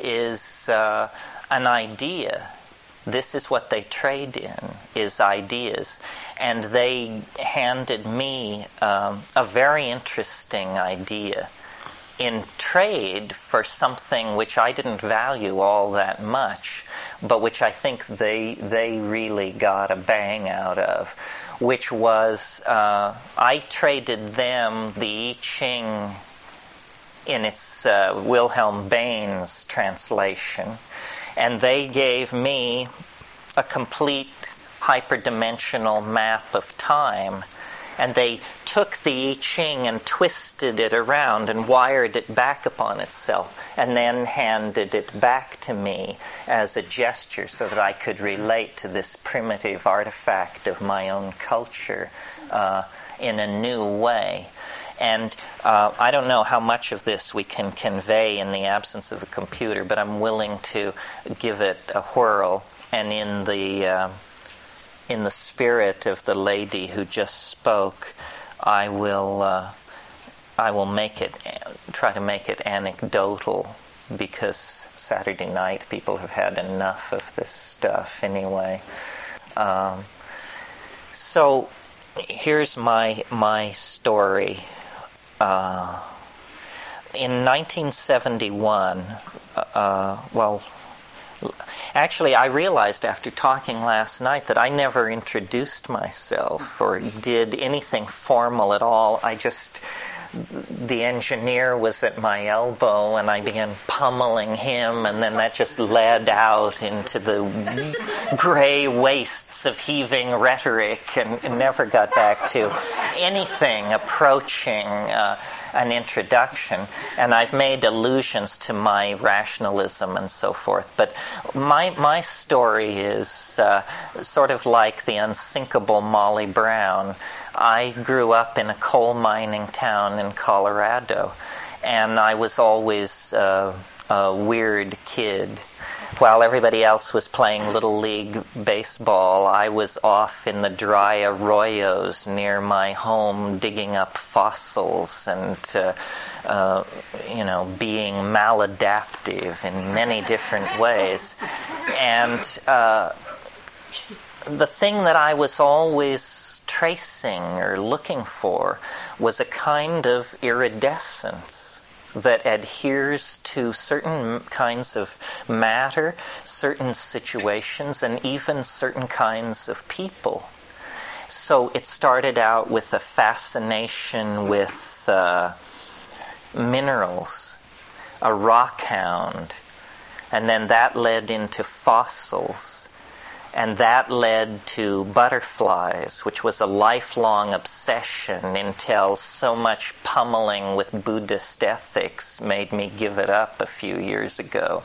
is uh, an idea. This is what they trade in, is ideas. And they handed me um, a very interesting idea in trade for something which I didn't value all that much, but which I think they they really got a bang out of, which was uh, I traded them the I Ching in its uh, Wilhelm Baynes translation, and they gave me a complete hyperdimensional map of time. And they took the I Ching and twisted it around and wired it back upon itself, and then handed it back to me as a gesture so that I could relate to this primitive artifact of my own culture uh, in a new way. And uh, I don't know how much of this we can convey in the absence of a computer, but I'm willing to give it a whirl. And in the uh, in the spirit of the lady who just spoke, I will uh, I will make it try to make it anecdotal because Saturday night people have had enough of this stuff anyway. Um, so here's my my story. Uh, in 1971, uh, well, actually, I realized after talking last night that I never introduced myself or did anything formal at all. I just the engineer was at my elbow and I began pummeling him and then that just led out into the gray wastes of heaving rhetoric and, and never got back to anything approaching uh, an introduction. And I've made allusions to my rationalism and so forth. But my, my story is uh, sort of like the unsinkable Molly Brown. I grew up in a coal mining town in Colorado, and I was always uh, a weird kid. While everybody else was playing Little League baseball, I was off in the dry arroyos near my home digging up fossils and, uh, uh, you know, being maladaptive in many different ways. And uh, the thing that I was always tracing or looking for was a kind of iridescence that adheres to certain kinds of matter, certain situations, and even certain kinds of people. So it started out with a fascination with uh, minerals, a rock hound, and then that led into fossils and that led to butterflies, which was a lifelong obsession until so much pummeling with Buddhist ethics made me give it up a few years ago.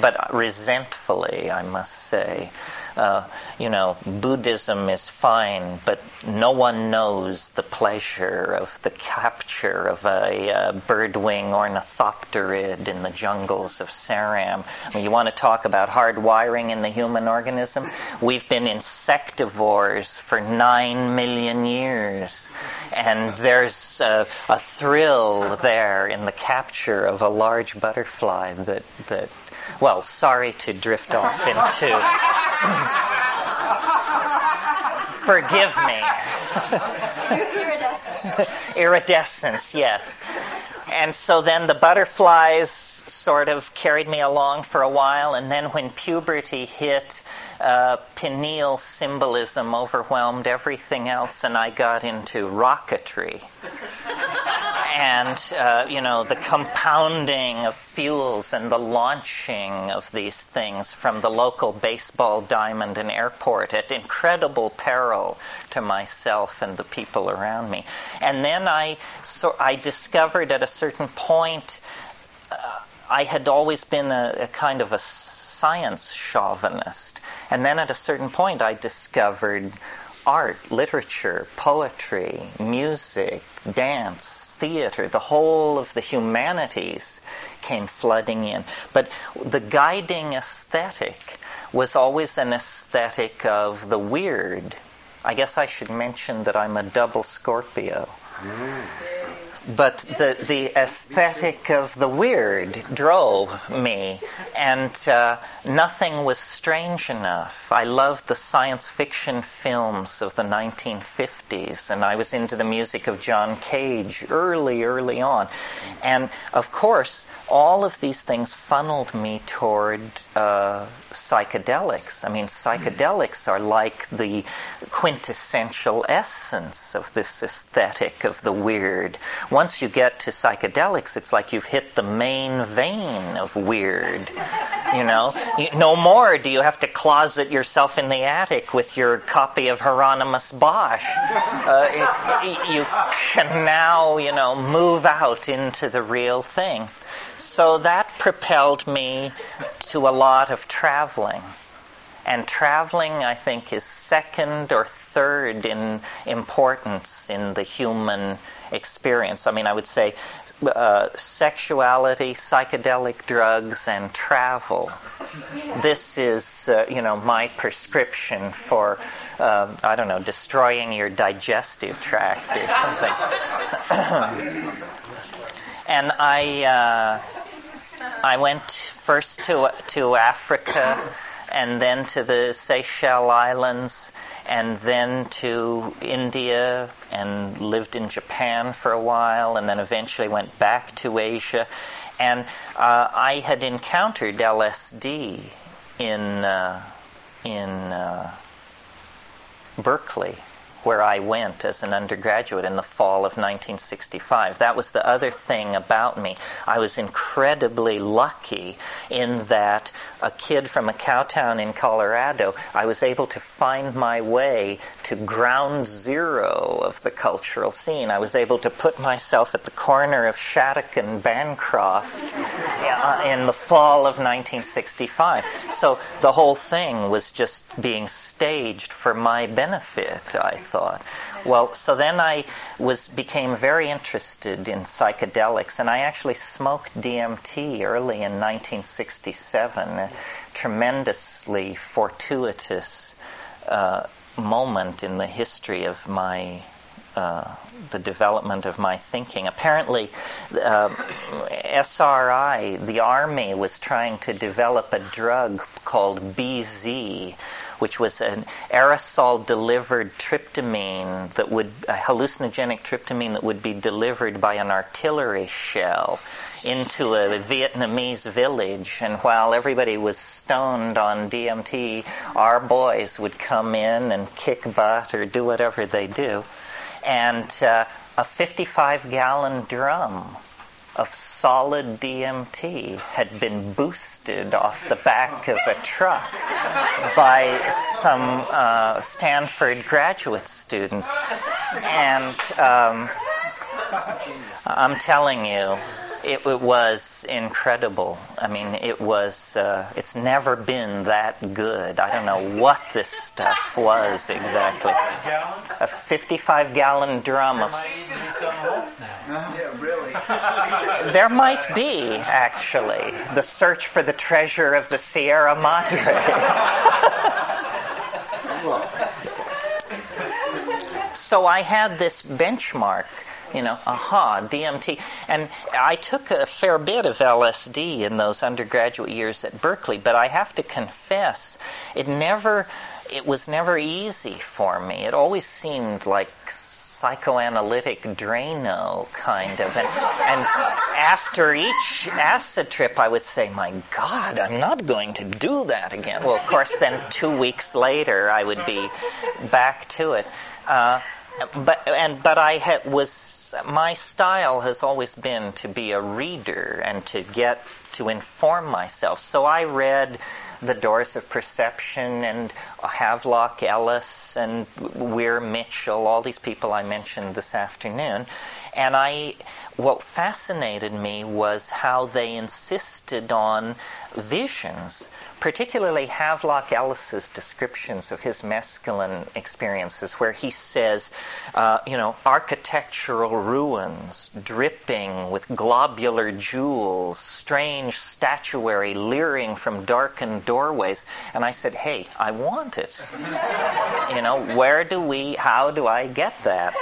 But resentfully, I must say uh, you know, Buddhism is fine, but no one knows the pleasure of the capture of a uh, birdwing ornithopterid in the jungles of Ceram. I mean, you want to talk about hard wiring in the human organism? We've been insectivores for nine million years. And there's a, a thrill there in the capture of a large butterfly that, that well, sorry to drift off into. Forgive me. Iridescence. Iridescence, yes. And so then the butterflies sort of carried me along for a while, and then when puberty hit, uh, pineal symbolism overwhelmed everything else, and I got into rocketry and uh, you know the compounding of fuels and the launching of these things from the local baseball diamond and airport at incredible peril to myself and the people around me. And then I so I discovered at a certain point uh, I had always been a, a kind of a science chauvinist, and then at a certain point I discovered art, literature, poetry, music, dance, theater, the whole of the humanities came flooding in. But the guiding aesthetic was always an aesthetic of the weird. I guess I should mention that I'm a double Scorpio. Mm but the the aesthetic of the weird drove me, and uh, nothing was strange enough. I loved the science fiction films of the 1950s, and I was into the music of John Cage early, early on, and of course all of these things funneled me toward uh, psychedelics. I mean, psychedelics are like the quintessential essence of this aesthetic of the weird, once you get to psychedelics, it's like you've hit the main vein of weird. You know, no more do you have to closet yourself in the attic with your copy of Hieronymus Bosch. Uh, it, you can now, you know, move out into the real thing. So that propelled me to a lot of traveling. And traveling, I think, is second or third in importance in the human experience. I mean, I would say uh, sexuality, psychedelic drugs, and travel. This is, uh, you know, my prescription for, uh, I don't know, destroying your digestive tract or something. and I, uh, I went first to to Africa, and then to the Seychelles Islands, and then to India, and lived in Japan for a while, and then eventually went back to Asia. And uh, I had encountered LSD in uh, in uh, Berkeley where I went as an undergraduate in the fall of 1965. That was the other thing about me. I was incredibly lucky in that a kid from a cow town in Colorado, I was able to find my way to ground zero of the cultural scene. I was able to put myself at the corner of Shattuck and Bancroft uh, in the fall of 1965. So the whole thing was just being staged for my benefit, I thought. Well, so then I was became very interested in psychedelics, and I actually smoked DMT early in 1967. A tremendously fortuitous uh, moment in the history of my uh, the development of my thinking. Apparently, uh, SRI, the Army, was trying to develop a drug called BZ, which was an aerosol delivered tryptamine that would, a hallucinogenic tryptamine that would be delivered by an artillery shell into a Vietnamese village. And while everybody was stoned on DMT, our boys would come in and kick butt or do whatever they do. And uh, a 55 gallon drum of solid DMT had been boosted off the back of a truck by some uh, Stanford graduate students. And um, I'm telling you, it, it, was incredible. I mean, it was. Uh, it's never been that good. I don't know what this stuff was exactly. A 55 gallon drum of. Yeah, really. There might be actually the search for the treasure of the Sierra Madre. so I had this benchmark you know, aha, DMT. And I took a fair bit of LSD in those undergraduate years at Berkeley, but I have to confess, it never, it was never easy for me. It always seemed like psychoanalytic Drano kind of. And, and after each acid trip, I would say, My God, I'm not going to do that again. Well, of course, then two weeks later, I would be back to it. Uh, but and but I was my style has always been to be a reader and to get to inform myself. So I read The Doors of Perception and Havelock Ellis and Weir Mitchell, all these people I mentioned this afternoon. And I, what fascinated me was how they insisted on visions particularly Havelock Ellis's descriptions of his mescaline experiences, where he says, uh, you know, architectural ruins dripping with globular jewels, strange statuary leering from darkened doorways. And I said, hey, I want it. you know, where do we, how do I get that?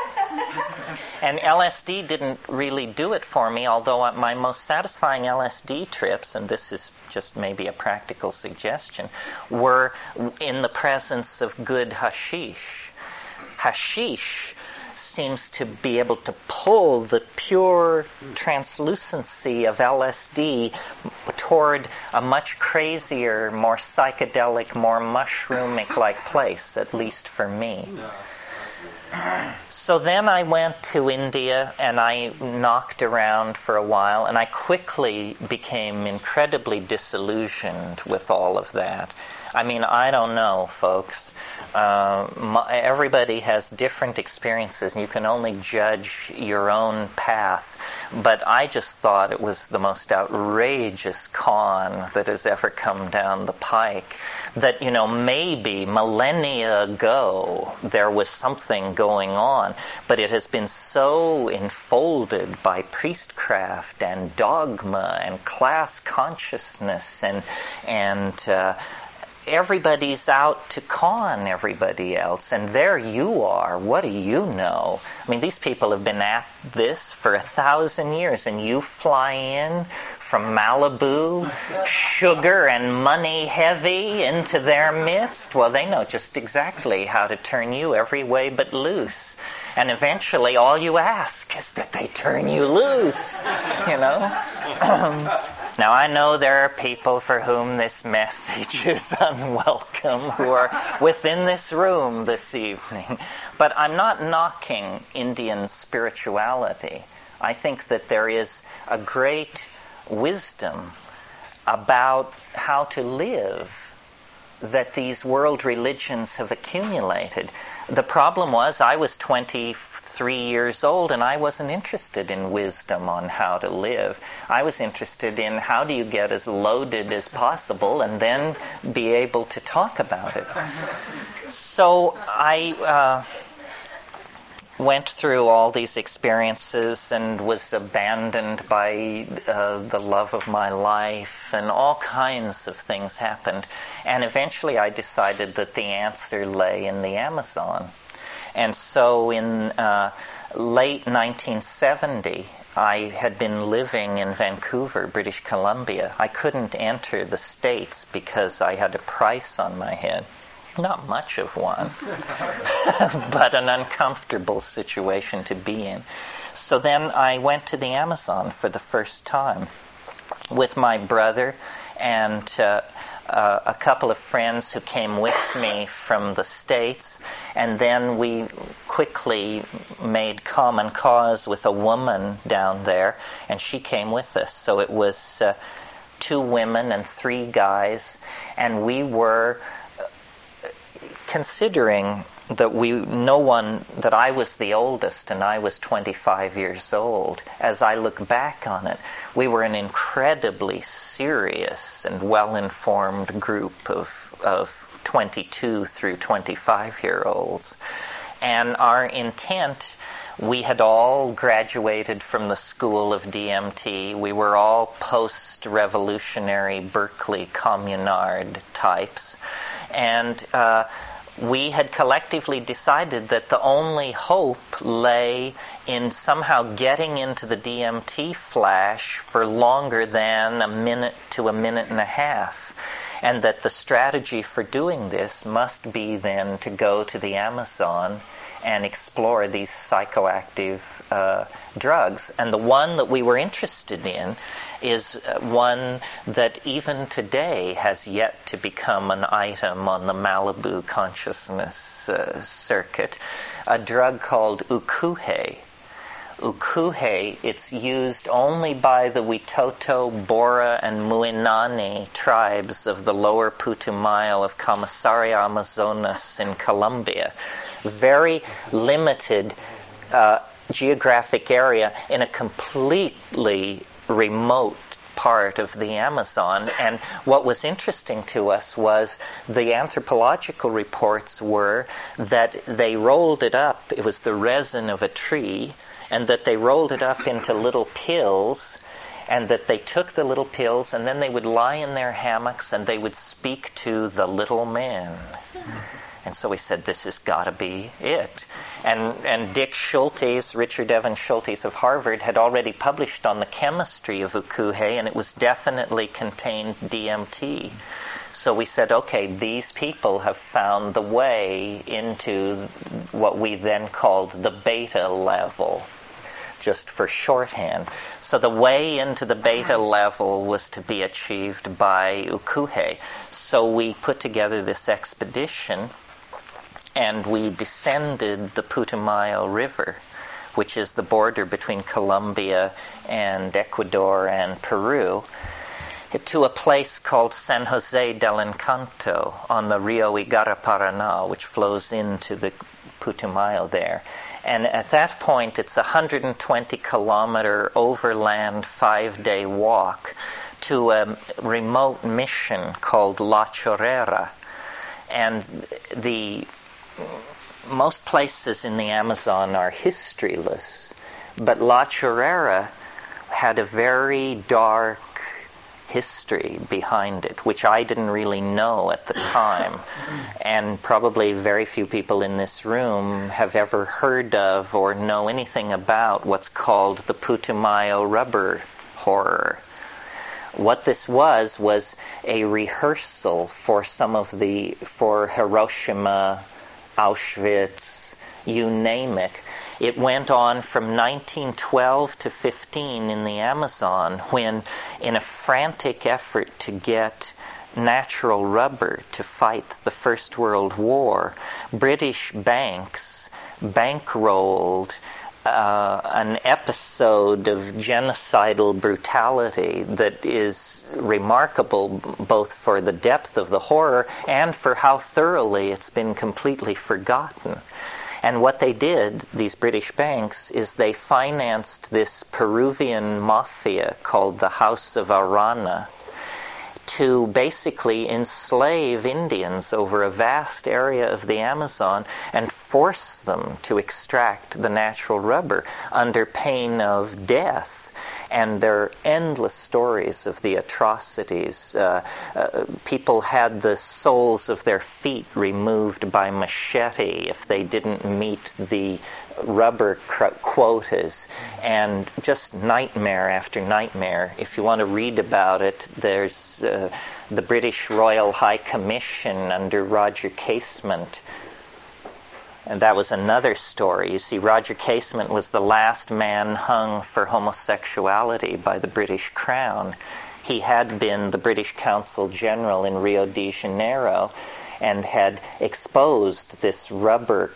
And LSD didn't really do it for me, although uh, my most satisfying LSD trips, and this is just maybe a practical suggestion, were in the presence of good hashish. Hashish seems to be able to pull the pure translucency of LSD toward a much crazier, more psychedelic, more mushroomic like place, at least for me. So then I went to India and I knocked around for a while, and I quickly became incredibly disillusioned with all of that. I mean, I don't know, folks. Uh, my, everybody has different experiences, and you can only judge your own path. But I just thought it was the most outrageous con that has ever come down the pike that, you know, maybe millennia ago there was something going on, but it has been so enfolded by priestcraft and dogma and class consciousness and, and, uh, everybody's out to con everybody else, and there you are. What do you know? I mean, these people have been at this for a thousand years, and you fly in from Malibu, sugar and money heavy into their midst. Well, they know just exactly how to turn you every way but loose. And eventually, all you ask is that they turn you loose, you know? now, I know there are people for whom this message is unwelcome who are within this room this evening. But I'm not knocking Indian spirituality. I think that there is a great wisdom about how to live that these world religions have accumulated. The problem was I was 23 years old and I wasn't interested in wisdom on how to live. I was interested in how do you get as loaded as possible and then be able to talk about it. So I. Uh, went through all these experiences and was abandoned by uh, the love of my life, and all kinds of things happened. And eventually I decided that the answer lay in the Amazon. And so in uh, late 1970, I had been living in Vancouver, British Columbia. I couldn't enter the States because I had a price on my head. Not much of one, but an uncomfortable situation to be in. So then I went to the Amazon for the first time with my brother and uh, uh, a couple of friends who came with me from the States. And then we quickly made common cause with a woman down there, and she came with us. So it was uh, two women and three guys, and we were considering that we no one that I was the oldest and I was 25 years old as I look back on it we were an incredibly serious and well-informed group of of 22 through 25 year olds and our intent we had all graduated from the school of DMT. We were all post revolutionary Berkeley communard types. And uh, we had collectively decided that the only hope lay in somehow getting into the DMT flash for longer than a minute to a minute and a half. And that the strategy for doing this must be then to go to the Amazon and explore these psychoactive uh, drugs. And the one that we were interested in is uh, one that even today has yet to become an item on the Malibu consciousness uh, circuit, a drug called ukuhe. Ukuhe, it's used only by the Witoto, Bora, and Muinane tribes of the lower Putumayo of Comisaria Amazonas in Colombia. Very limited uh, geographic area in a completely remote part of the Amazon. And what was interesting to us was the anthropological reports were that they rolled it up, it was the resin of a tree, and that they rolled it up into little pills. And that they took the little pills and then they would lie in their hammocks and they would speak to the little man. And so we said, this has got to be it. And, and Dick Schultes, Richard Evans Schultes of Harvard, had already published on the chemistry of ukuhe, and it was definitely contained DMT. So we said, okay, these people have found the way into what we then called the beta level, just for shorthand. So the way into the beta level was to be achieved by ukuhe. So we put together this expedition and we descended the Putumayo River, which is the border between Colombia and Ecuador and Peru, to a place called San Jose del Encanto on the Rio Igaraparaná, which flows into the Putumayo there. And at that point, it's a 120 kilometer overland five day walk to a remote mission called La Chorrera. And the most places in the Amazon are historyless, but La Chorrera had a very dark history behind it, which I didn't really know at the time. and probably very few people in this room have ever heard of or know anything about what's called the Putumayo rubber horror. What this was was a rehearsal for some of the, for Hiroshima, Auschwitz, you name it. It went on from 1912 to 15 in the Amazon when, in a frantic effort to get natural rubber to fight the First World War, British banks bankrolled uh, an episode of genocidal brutality that is remarkable both for the depth of the horror and for how thoroughly it's been completely forgotten. And what they did, these British banks, is they financed this Peruvian mafia called the House of Arana to basically enslave Indians over a vast area of the Amazon and force them to extract the natural rubber under pain of death and there are endless stories of the atrocities. Uh, uh, people had the soles of their feet removed by machete if they didn't meet the rubber quotas, and just nightmare after nightmare. If you want to read about it, there's uh, the British Royal High Commission under Roger Casement and that was another story. You see, Roger Casement was the last man hung for homosexuality by the British Crown. He had been the British Consul General in Rio de Janeiro and had exposed this rubber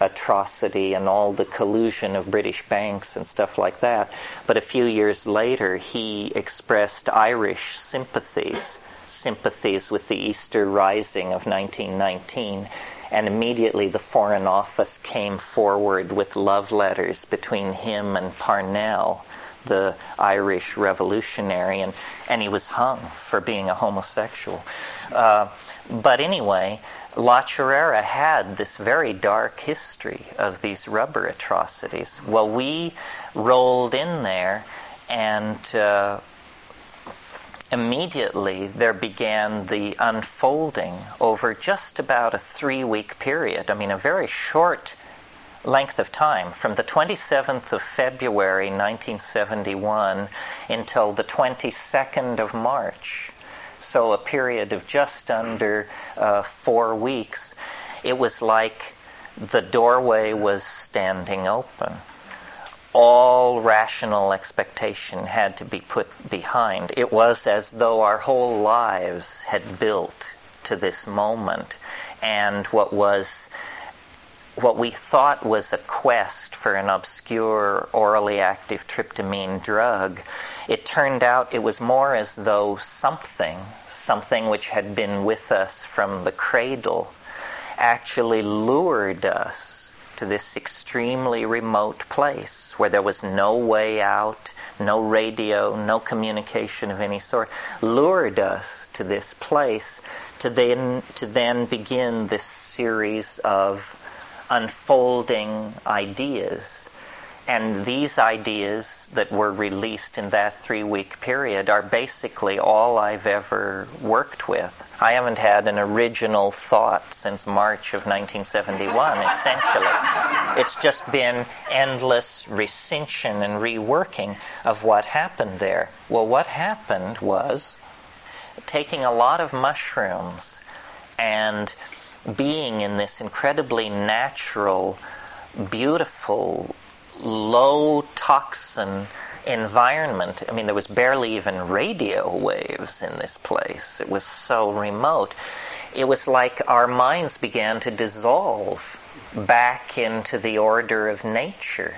atrocity and all the collusion of British banks and stuff like that. But a few years later, he expressed Irish sympathies, sympathies with the Easter Rising of 1919 and immediately the Foreign Office came forward with love letters between him and Parnell, the Irish revolutionary, and, and he was hung for being a homosexual. Uh, but anyway, La Chorrera had this very dark history of these rubber atrocities. Well, we rolled in there and uh, immediately there began the unfolding over just about a three week period. I mean, a very short length of time from the 27th of February 1971 until the 22nd of March. So, a period of just under uh, four weeks. It was like the doorway was standing open all rational expectation had to be put behind. It was as though our whole lives had built to this moment, and what was what we thought was a quest for an obscure orally active tryptamine drug, it turned out it was more as though something, something which had been with us from the cradle, actually lured us to this extremely remote place where there was no way out, no radio, no communication of any sort, lured us to this place to then, to then begin this series of unfolding ideas and these ideas that were released in that three week period are basically all I've ever worked with. I haven't had an original thought since March of 1971, essentially. It's just been endless recension and reworking of what happened there. Well, what happened was taking a lot of mushrooms and being in this incredibly natural, beautiful, low toxin environment. I mean, there was barely even radio waves in this place. It was so remote. it was like our minds began to dissolve back into the order of nature.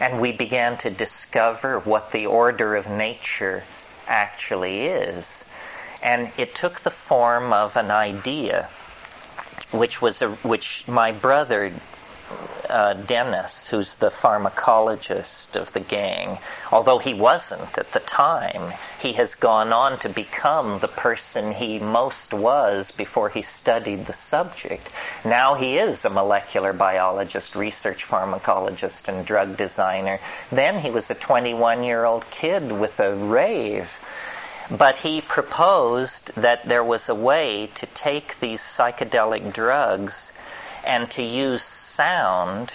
And we began to discover what the order of nature actually is. And it took the form of an idea, which was a, which my brother uh, Dennis, who's the pharmacologist of the gang, although he wasn't at the time, he has gone on to become the person he most was before he studied the subject. Now he is a molecular biologist, research pharmacologist, and drug designer. Then he was a 21 year old kid with a rave. But he proposed that there was a way to take these psychedelic drugs and to use sound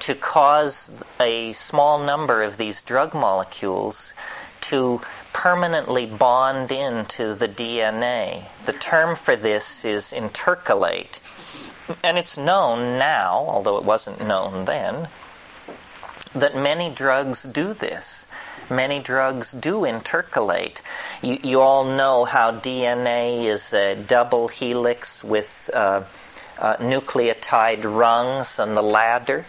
to cause a small number of these drug molecules to permanently bond into the DNA. The term for this is intercalate. And it's known now, although it wasn't known then, that many drugs do this. Many drugs do intercalate. You, you all know how DNA is a double helix with uh, uh, nucleotide rungs on the ladder.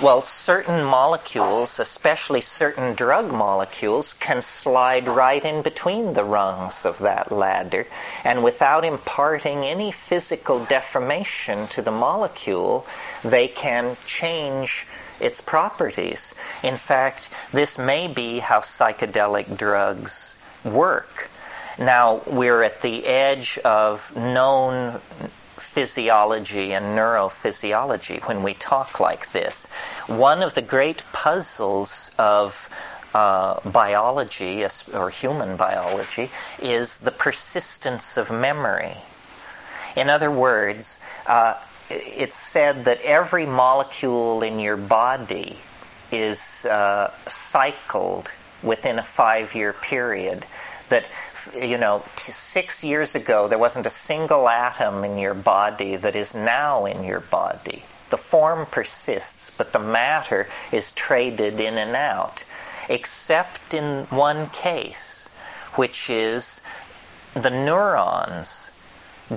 Well, certain molecules, especially certain drug molecules, can slide right in between the rungs of that ladder, and without imparting any physical deformation to the molecule, they can change its properties. In fact, this may be how psychedelic drugs work. Now, we're at the edge of known physiology and neurophysiology when we talk like this. One of the great puzzles of uh, biology or human biology is the persistence of memory. In other words, uh, it's said that every molecule in your body is uh, cycled within a five year period. That you know, t- six years ago, there wasn't a single atom in your body that is now in your body. The form persists, but the matter is traded in and out, except in one case, which is the neurons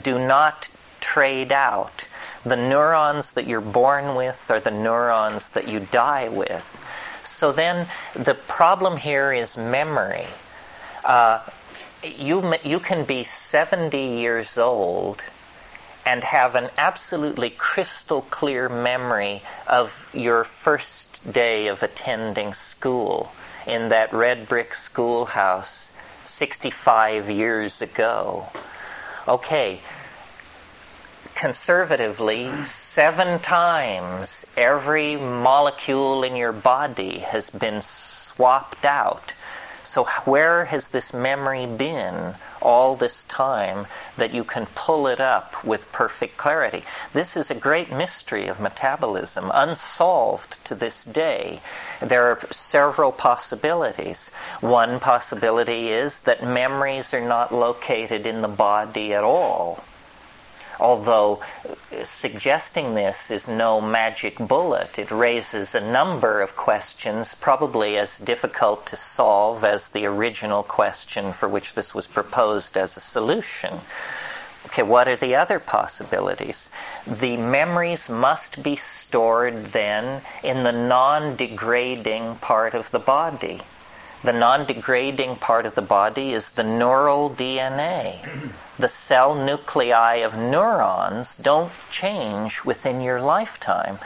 do not trade out. The neurons that you're born with are the neurons that you die with. So then the problem here is memory. Uh, you, you can be 70 years old and have an absolutely crystal clear memory of your first day of attending school in that red brick schoolhouse 65 years ago. Okay, conservatively, seven times every molecule in your body has been swapped out so, where has this memory been all this time that you can pull it up with perfect clarity? This is a great mystery of metabolism, unsolved to this day. There are several possibilities. One possibility is that memories are not located in the body at all although uh, suggesting this is no magic bullet. It raises a number of questions, probably as difficult to solve as the original question for which this was proposed as a solution. Okay, what are the other possibilities? The memories must be stored then in the non degrading part of the body. The non degrading part of the body is the neural DNA. The cell nuclei of neurons don't change within your lifetime.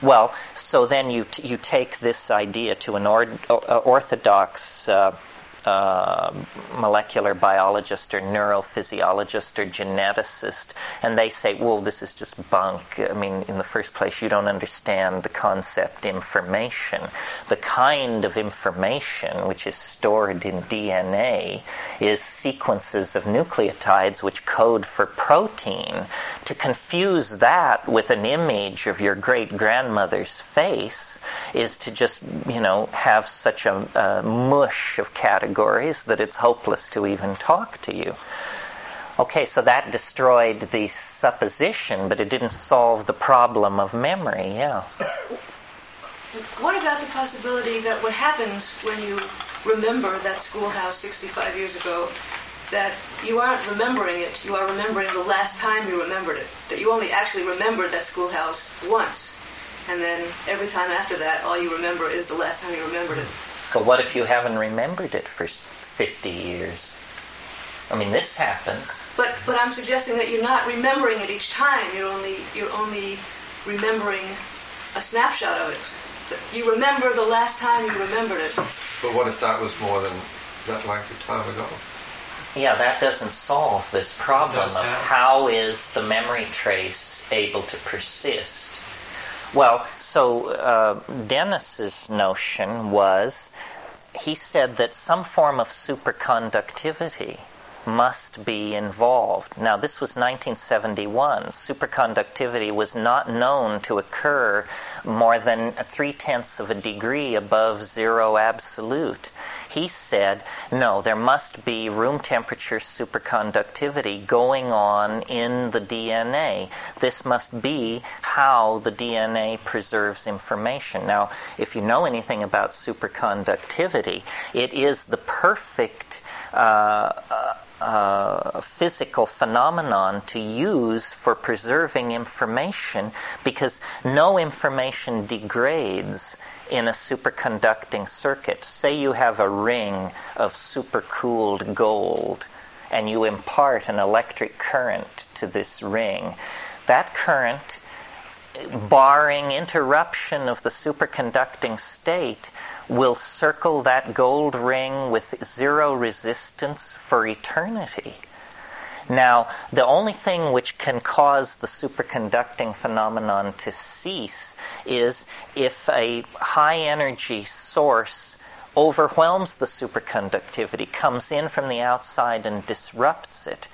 Well, so then you, t- you take this idea to an or- orthodox uh, uh, molecular biologist or neurophysiologist or geneticist, and they say, well, this is just bunk. I mean, in the first place, you don't understand the concept information. The kind of information which is stored in DNA is sequences of nucleotides which code for protein. To confuse that with an image of your great grandmother's face is to just, you know, have such a, a mush of categories that it's hopeless to even talk to you. Okay, so that destroyed the supposition, but it didn't solve the problem of memory, yeah. What about the possibility that what happens when you remember that schoolhouse 65 years ago that you aren't remembering it. You are remembering the last time you remembered it. That you only actually remembered that schoolhouse once. And then every time after that, all you remember is the last time you remembered it. But what if you haven't remembered it for 50 years? I mean, this happens. But but I'm suggesting that you're not remembering it each time. You're only you're only remembering a snapshot of it. You remember the last time you remembered it. But what if that was more than that length of time ago? Yeah, that doesn't solve this problem of how is the memory trace able to persist. Well, so uh, Dennis's notion was he said that some form of superconductivity must be involved. Now, this was 1971. Superconductivity was not known to occur more than three tenths of a degree above zero absolute. He said, no, there must be room temperature superconductivity going on in the DNA. This must be how the DNA preserves information. Now, if you know anything about superconductivity, it is the perfect uh, uh, physical phenomenon to use for preserving information because no information degrades in a superconducting circuit. Say you have a ring of supercooled gold and you impart an electric current to this ring. That current, barring interruption of the superconducting state, will circle that gold ring with zero resistance for eternity. Now, the only thing which can cause the superconducting phenomenon to cease is if a high energy source overwhelms the superconductivity, comes in from the outside and disrupts it.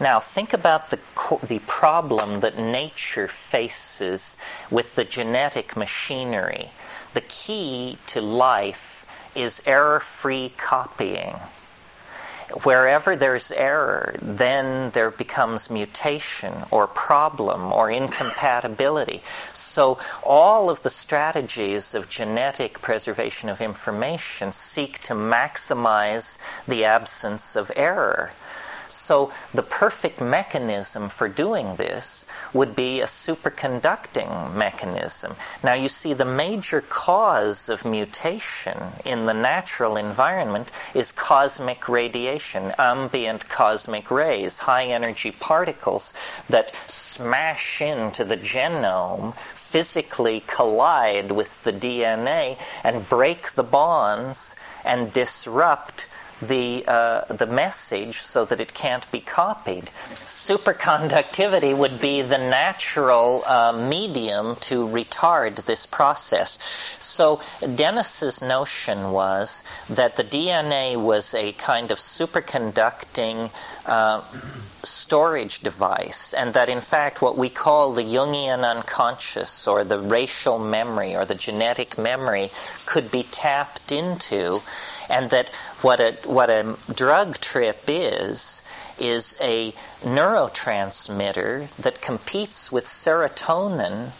Now, think about the, the problem that nature faces with the genetic machinery the key to life is error free copying. Wherever there's error, then there becomes mutation or problem or incompatibility. So, all of the strategies of genetic preservation of information seek to maximize the absence of error. So, the perfect mechanism for doing this would be a superconducting mechanism. Now, you see, the major cause of mutation in the natural environment is cosmic radiation, ambient cosmic rays, high energy particles that smash into the genome physically collide with the DNA and break the bonds and disrupt the uh, the message so that it can't be copied. Superconductivity would be the natural uh, medium to retard this process. So Dennis's notion was that the DNA was a kind of superconducting uh, storage device, and that in fact what we call the Jungian unconscious or the racial memory or the genetic memory could be tapped into and that what a what a drug trip is is a neurotransmitter that competes with serotonin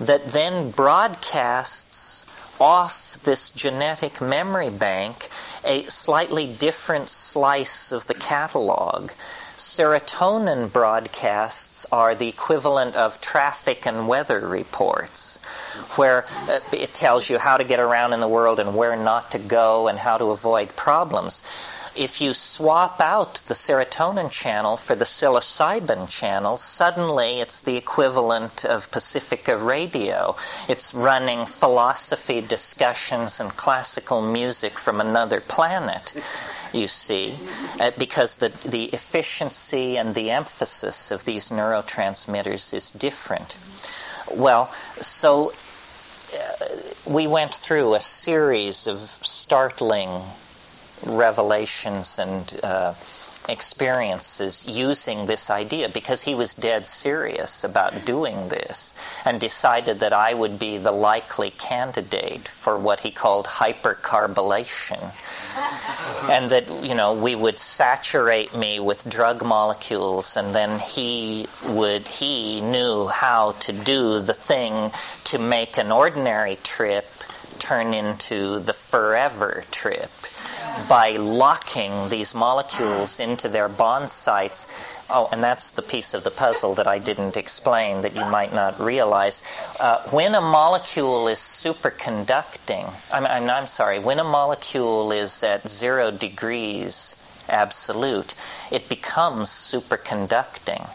that then broadcasts off this genetic memory bank a slightly different slice of the catalog. Serotonin broadcasts are the equivalent of traffic and weather reports where uh, it tells you how to get around in the world and where not to go and how to avoid problems. If you swap out the serotonin channel for the psilocybin channel, suddenly it's the equivalent of Pacifica Radio. It's running philosophy discussions and classical music from another planet, you see, uh, because the, the efficiency and the emphasis of these neurotransmitters is different. Well, so uh, we went through a series of startling revelations and uh, experiences using this idea because he was dead serious about doing this and decided that I would be the likely candidate for what he called hypercarbolation. and that, you know, we would saturate me with drug molecules and then he would, he knew how to do the thing to make an ordinary trip turn into the forever trip by locking these molecules into their bond sites. Oh, and that's the piece of the puzzle that I didn't explain that you might not realize. Uh, when a molecule is superconducting, I'm, I'm, I'm sorry, when a molecule is at zero degrees absolute, it becomes superconducting.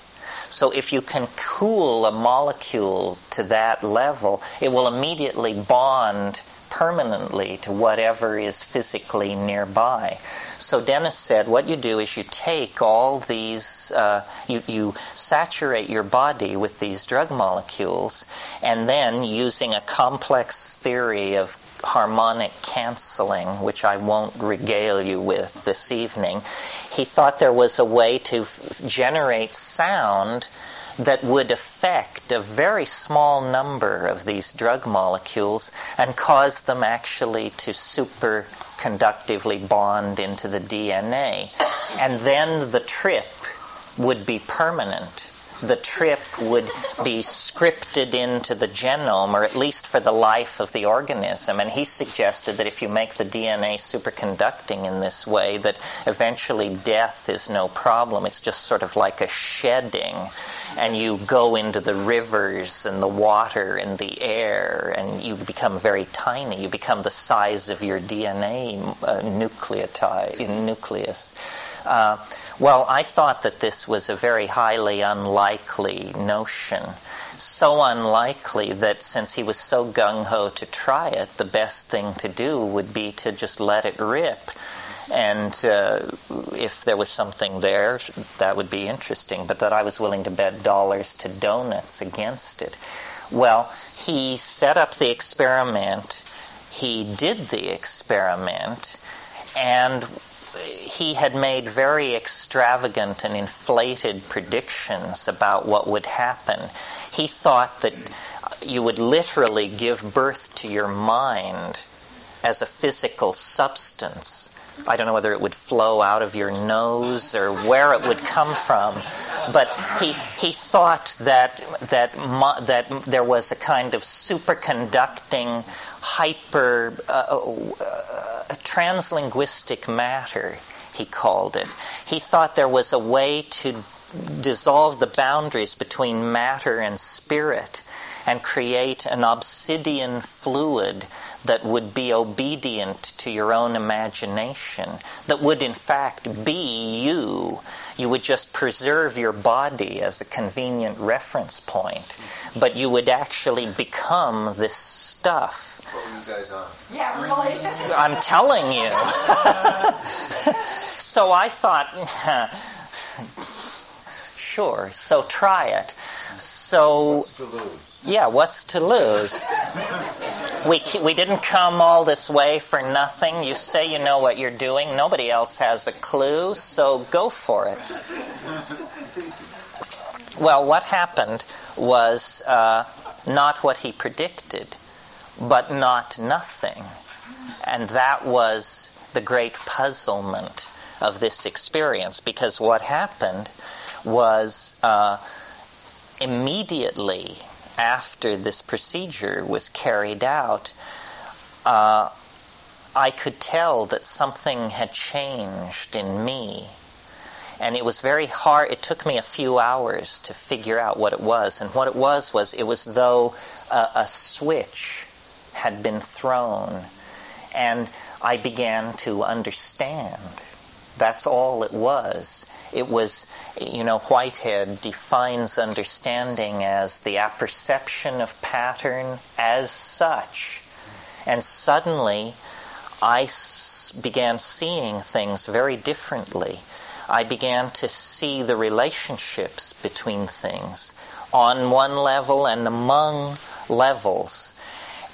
So if you can cool a molecule to that level, it will immediately bond permanently to whatever is physically nearby. So Dennis said, what you do is you take all these, uh, you, you saturate your body with these drug molecules, and then using a complex theory of harmonic canceling, which I won't regale you with this evening, he thought there was a way to f- generate sound that would affect a very small number of these drug molecules and cause them actually to superconductively bond into the DNA. And then the trip would be permanent the trip would be scripted into the genome, or at least for the life of the organism. And he suggested that if you make the DNA superconducting in this way, that eventually death is no problem. It's just sort of like a shedding. And you go into the rivers and the water and the air, and you become very tiny. You become the size of your DNA uh, nucleotide, in nucleus. Uh, well, I thought that this was a very highly unlikely notion. So unlikely that since he was so gung ho to try it, the best thing to do would be to just let it rip. And uh, if there was something there, that would be interesting, but that I was willing to bet dollars to donuts against it. Well, he set up the experiment, he did the experiment, and he had made very extravagant and inflated predictions about what would happen. He thought that you would literally give birth to your mind as a physical substance. I don't know whether it would flow out of your nose or where it would come from, but he he thought that that that there was a kind of superconducting hyper uh, uh, translinguistic matter, he called it. He thought there was a way to dissolve the boundaries between matter and spirit and create an obsidian fluid that would be obedient to your own imagination, that would in fact be you. You would just preserve your body as a convenient reference point, but you would actually become this stuff what were you guys on? Yeah, really? I'm telling you. so I thought, sure, so try it. So. What's to lose? Yeah, what's to lose? we, we didn't come all this way for nothing. You say you know what you're doing. Nobody else has a clue, so go for it. Well, what happened was uh, not what he predicted but not nothing. And that was the great puzzlement of this experience because what happened was uh, immediately after this procedure was carried out, uh, I could tell that something had changed in me. And it was very hard. It took me a few hours to figure out what it was. And what it was was it was though a, a switch had been thrown. And I began to understand. That's all it was. It was, you know, Whitehead defines understanding as the apperception of pattern as such. And suddenly, I s- began seeing things very differently. I began to see the relationships between things on one level and among levels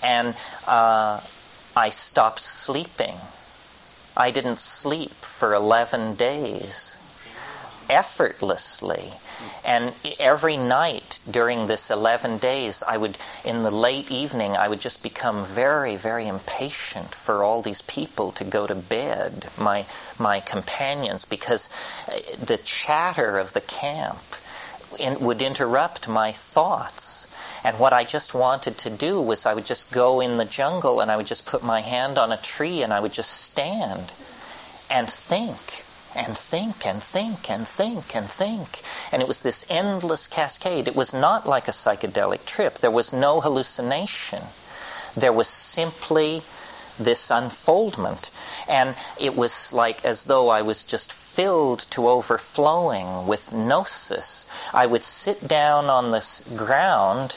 and uh, I stopped sleeping. I didn't sleep for 11 days effortlessly. And every night during this 11 days, I would, in the late evening, I would just become very, very impatient for all these people to go to bed, my, my companions, because uh, the chatter of the camp in, would interrupt my thoughts. And what I just wanted to do was I would just go in the jungle and I would just put my hand on a tree and I would just stand. and think and think and think and think and think. And it was this endless cascade. It was not like a psychedelic trip. There was no hallucination. There was simply this unfoldment. And it was like as though I was just filled to overflowing with gnosis. I would sit down on the ground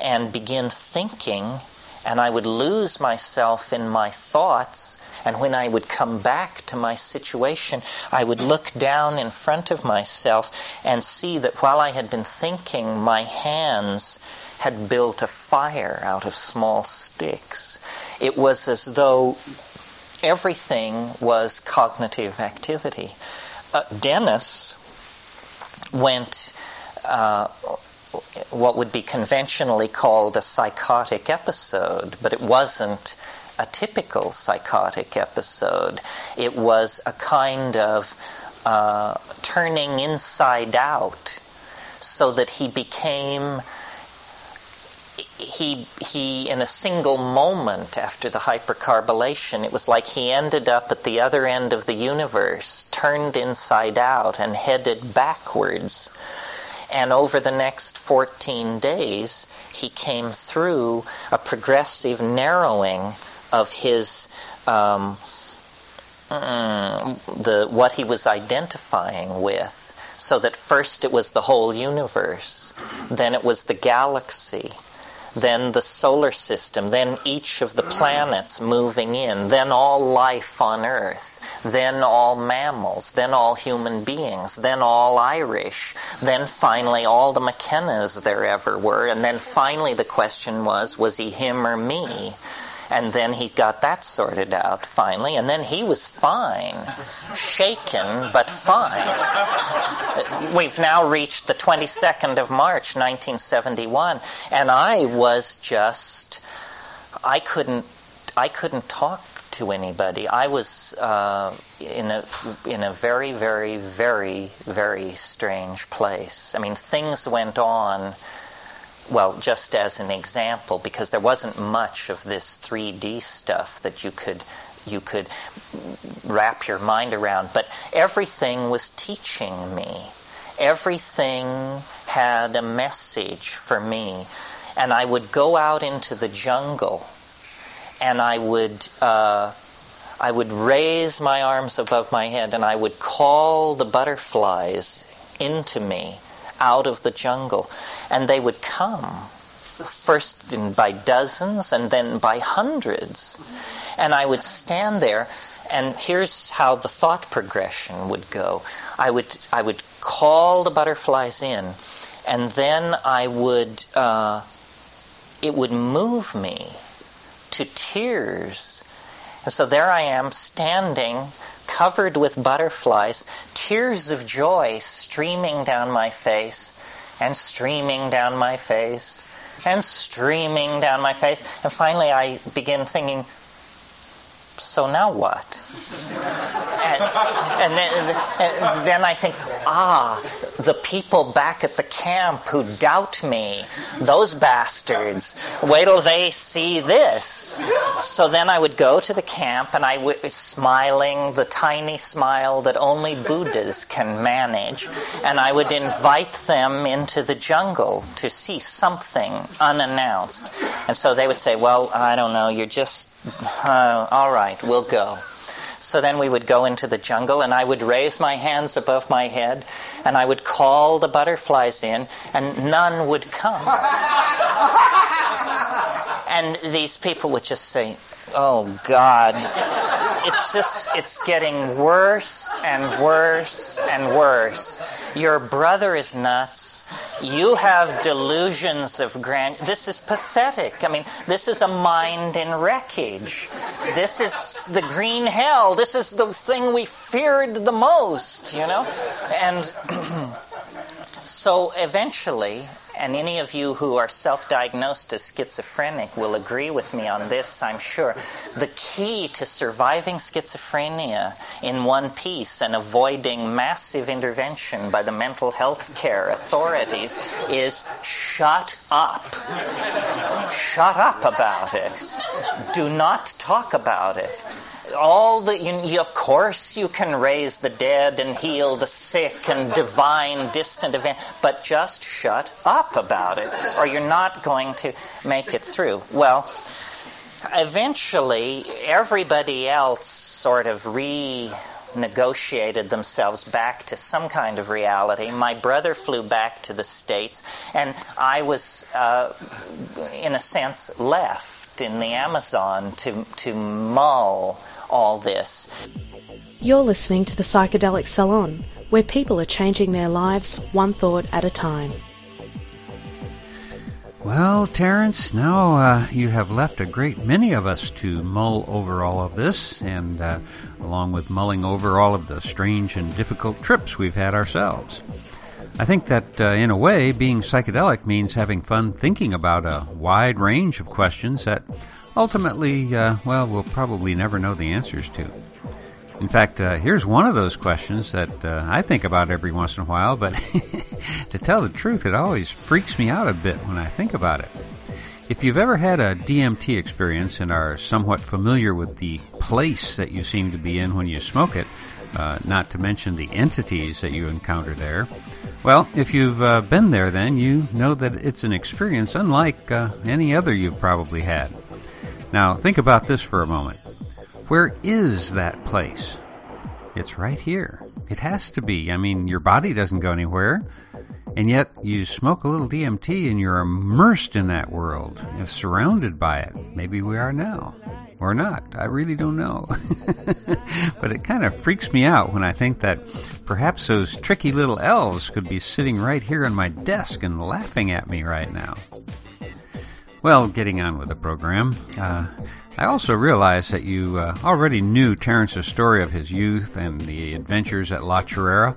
and begin thinking, and I would lose myself in my thoughts and when I would come back to my situation, I would look down in front of myself and see that while I had been thinking, my hands had built a fire out of small sticks. It was as though everything was cognitive activity. Uh, Dennis went uh, what would be conventionally called a psychotic episode, but it wasn't a typical psychotic episode. It was a kind of uh, turning inside out so that he became he he in a single moment after the hypercarbolation it was like he ended up at the other end of the universe turned inside out and headed backwards and over the next 14 days he came through a progressive narrowing of his um, the what he was identifying with. So that first it was the whole universe, then it was the galaxy, then the solar system, then each of the planets moving in, then all life on Earth, then all mammals, then all human beings, then all Irish, then finally all the McKennas there ever were, and then finally the question was, was he him or me? And then he got that sorted out finally, and then he was fine. Shaken, but fine. We've now reached the 22nd of March, 1971, and I was just, I couldn't, I couldn't talk to anybody. I was uh, in a in a very, very, very, very strange place. I mean, things went on well, just as an example, because there wasn't much of this 3D stuff that you could you could wrap your mind around, but everything was teaching me. Everything had a message for me, and I would go out into the jungle, and I would. Uh, I would raise my arms above my head and I would call the butterflies into me out of the jungle. And they would come, first in, by dozens and then by hundreds. And I would stand there, and here's how the thought progression would go. I would, I would call the butterflies in, and then I would, uh, it would move me to tears. And so there I am standing covered with butterflies, tears of joy streaming down my face and streaming down my face and streaming down my face. And finally, I begin thinking, so now what? and, and, then, and then I think, ah, the people back at the camp who doubt me, those bastards, wait till they see this. So then I would go to the camp and I would, smiling, the tiny smile that only Buddhas can manage, and I would invite them into the jungle to see something unannounced. And so they would say, well, I don't know, you're just, uh, all right, we'll go. So then we would go into the jungle, and I would raise my hands above my head, and I would call the butterflies in, and none would come. and these people would just say, Oh God. It's just, it's getting worse and worse and worse. Your brother is nuts. You have delusions of grand. This is pathetic. I mean, this is a mind in wreckage. This is the green hell. This is the thing we feared the most, you know? And so eventually, and any of you who are self diagnosed as schizophrenic will agree with me on this, I'm sure. The key to surviving schizophrenia in one piece and avoiding massive intervention by the mental health care authorities is shut up. Shut up about it. Do not talk about it all the you, you, of course you can raise the dead and heal the sick and divine distant event but just shut up about it or you're not going to make it through. Well eventually everybody else sort of renegotiated themselves back to some kind of reality. My brother flew back to the states and i was uh, in a sense left in the amazon to to mull all this. You're listening to the Psychedelic Salon, where people are changing their lives one thought at a time. Well, Terence, now uh, you have left a great many of us to mull over all of this, and uh, along with mulling over all of the strange and difficult trips we've had ourselves. I think that, uh, in a way, being psychedelic means having fun thinking about a wide range of questions that ultimately, uh, well, we'll probably never know the answers to. In fact, uh, here's one of those questions that uh, I think about every once in a while, but to tell the truth, it always freaks me out a bit when I think about it. If you've ever had a DMT experience and are somewhat familiar with the place that you seem to be in when you smoke it, uh, not to mention the entities that you encounter there, well, if you've uh, been there, then you know that it's an experience unlike uh, any other you've probably had. Now, think about this for a moment. Where is that place? It's right here. It has to be. I mean, your body doesn't go anywhere. And yet, you smoke a little DMT and you're immersed in that world, you're surrounded by it. Maybe we are now. Or not. I really don't know. but it kind of freaks me out when I think that perhaps those tricky little elves could be sitting right here on my desk and laughing at me right now. Well, getting on with the program, uh, I also realized that you uh, already knew Terence's story of his youth and the adventures at La Chorrera,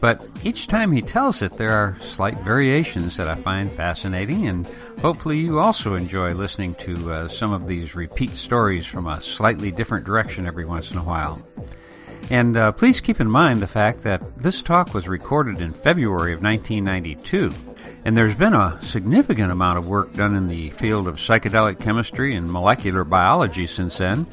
but each time he tells it, there are slight variations that I find fascinating, and hopefully you also enjoy listening to uh, some of these repeat stories from a slightly different direction every once in a while. And uh, please keep in mind the fact that this talk was recorded in February of 1992. And there's been a significant amount of work done in the field of psychedelic chemistry and molecular biology since then.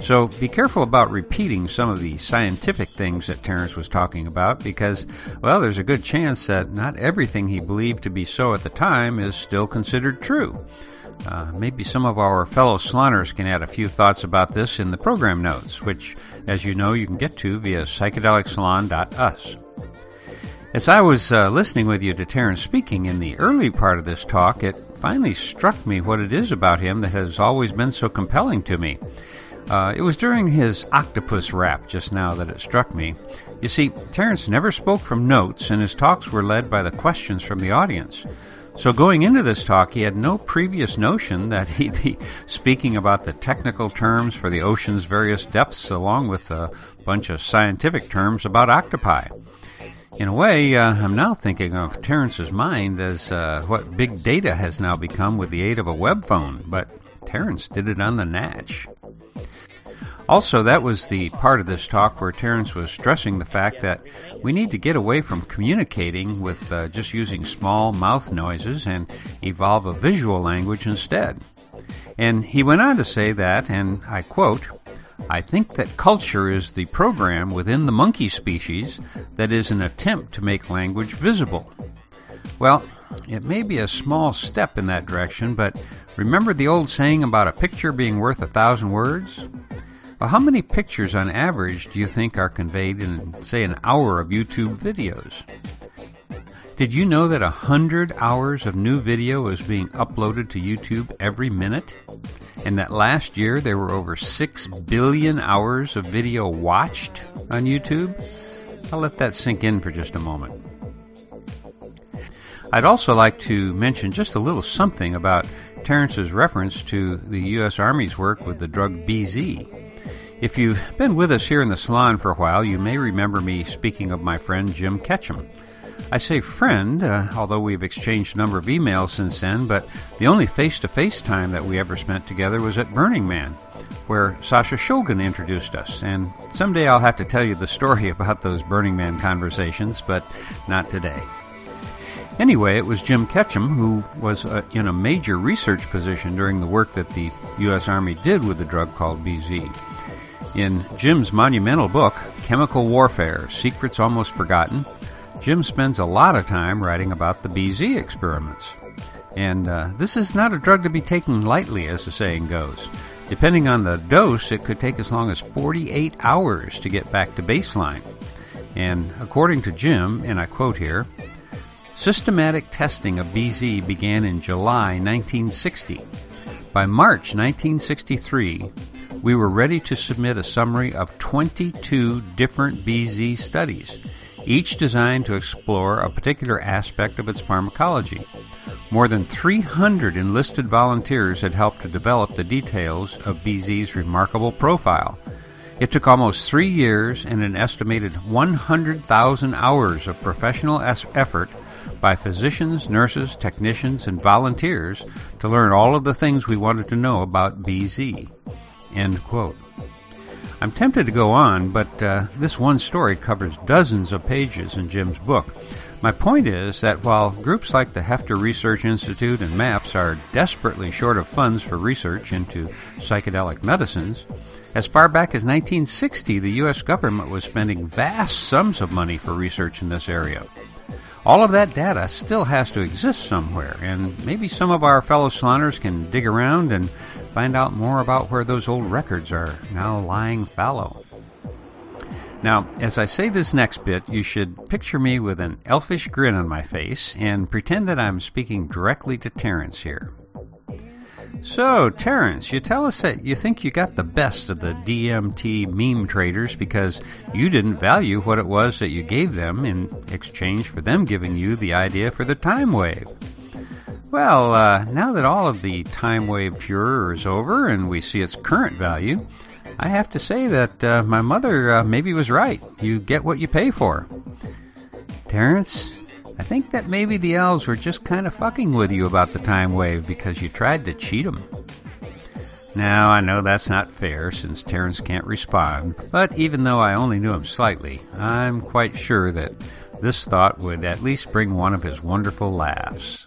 So be careful about repeating some of the scientific things that Terence was talking about because, well, there's a good chance that not everything he believed to be so at the time is still considered true. Uh, maybe some of our fellow saloners can add a few thoughts about this in the program notes, which, as you know, you can get to via psychedelicsalon.us. As I was uh, listening with you to Terence speaking in the early part of this talk, it finally struck me what it is about him that has always been so compelling to me. Uh, it was during his octopus rap just now that it struck me. You see, Terence never spoke from notes, and his talks were led by the questions from the audience. So going into this talk, he had no previous notion that he'd be speaking about the technical terms for the ocean's various depths, along with a bunch of scientific terms about octopi. In a way, uh, I'm now thinking of Terence's mind as uh, what big data has now become with the aid of a web phone, but Terence did it on the natch. Also, that was the part of this talk where Terence was stressing the fact that we need to get away from communicating with uh, just using small mouth noises and evolve a visual language instead. And he went on to say that, and I quote, I think that culture is the program within the monkey species that is an attempt to make language visible. Well, it may be a small step in that direction, but remember the old saying about a picture being worth a thousand words? How many pictures on average do you think are conveyed in, say, an hour of YouTube videos? Did you know that a hundred hours of new video is being uploaded to YouTube every minute? and that last year there were over 6 billion hours of video watched on YouTube? I'll let that sink in for just a moment. I'd also like to mention just a little something about Terence's reference to the U.S. Army's work with the drug BZ. If you've been with us here in the salon for a while, you may remember me speaking of my friend Jim Ketchum. I say friend, uh, although we've exchanged a number of emails since then, but the only face to face time that we ever spent together was at Burning Man, where Sasha Shulgin introduced us. And someday I'll have to tell you the story about those Burning Man conversations, but not today. Anyway, it was Jim Ketchum who was uh, in a major research position during the work that the U.S. Army did with the drug called BZ. In Jim's monumental book, Chemical Warfare Secrets Almost Forgotten, Jim spends a lot of time writing about the BZ experiments. And uh, this is not a drug to be taken lightly, as the saying goes. Depending on the dose, it could take as long as 48 hours to get back to baseline. And according to Jim, and I quote here, systematic testing of BZ began in July 1960. By March 1963, we were ready to submit a summary of 22 different BZ studies, each designed to explore a particular aspect of its pharmacology. More than 300 enlisted volunteers had helped to develop the details of BZ's remarkable profile. It took almost three years and an estimated 100,000 hours of professional effort by physicians, nurses, technicians, and volunteers to learn all of the things we wanted to know about BZ. End quote. I'm tempted to go on, but uh, this one story covers dozens of pages in Jim's book. My point is that while groups like the Hefter Research Institute and MAPS are desperately short of funds for research into psychedelic medicines, as far back as 1960, the U.S. government was spending vast sums of money for research in this area. All of that data still has to exist somewhere, and maybe some of our fellow saloners can dig around and find out more about where those old records are now lying fallow. Now, as I say this next bit, you should picture me with an elfish grin on my face and pretend that I'm speaking directly to Terence here. So, Terence, you tell us that you think you got the best of the DMT meme traders because you didn't value what it was that you gave them in exchange for them giving you the idea for the time wave. Well, uh, now that all of the time wave furor is over and we see its current value, I have to say that uh, my mother uh, maybe was right. You get what you pay for. Terence, I think that maybe the elves were just kind of fucking with you about the time wave because you tried to cheat them. Now, I know that's not fair since Terence can't respond, but even though I only knew him slightly, I'm quite sure that this thought would at least bring one of his wonderful laughs.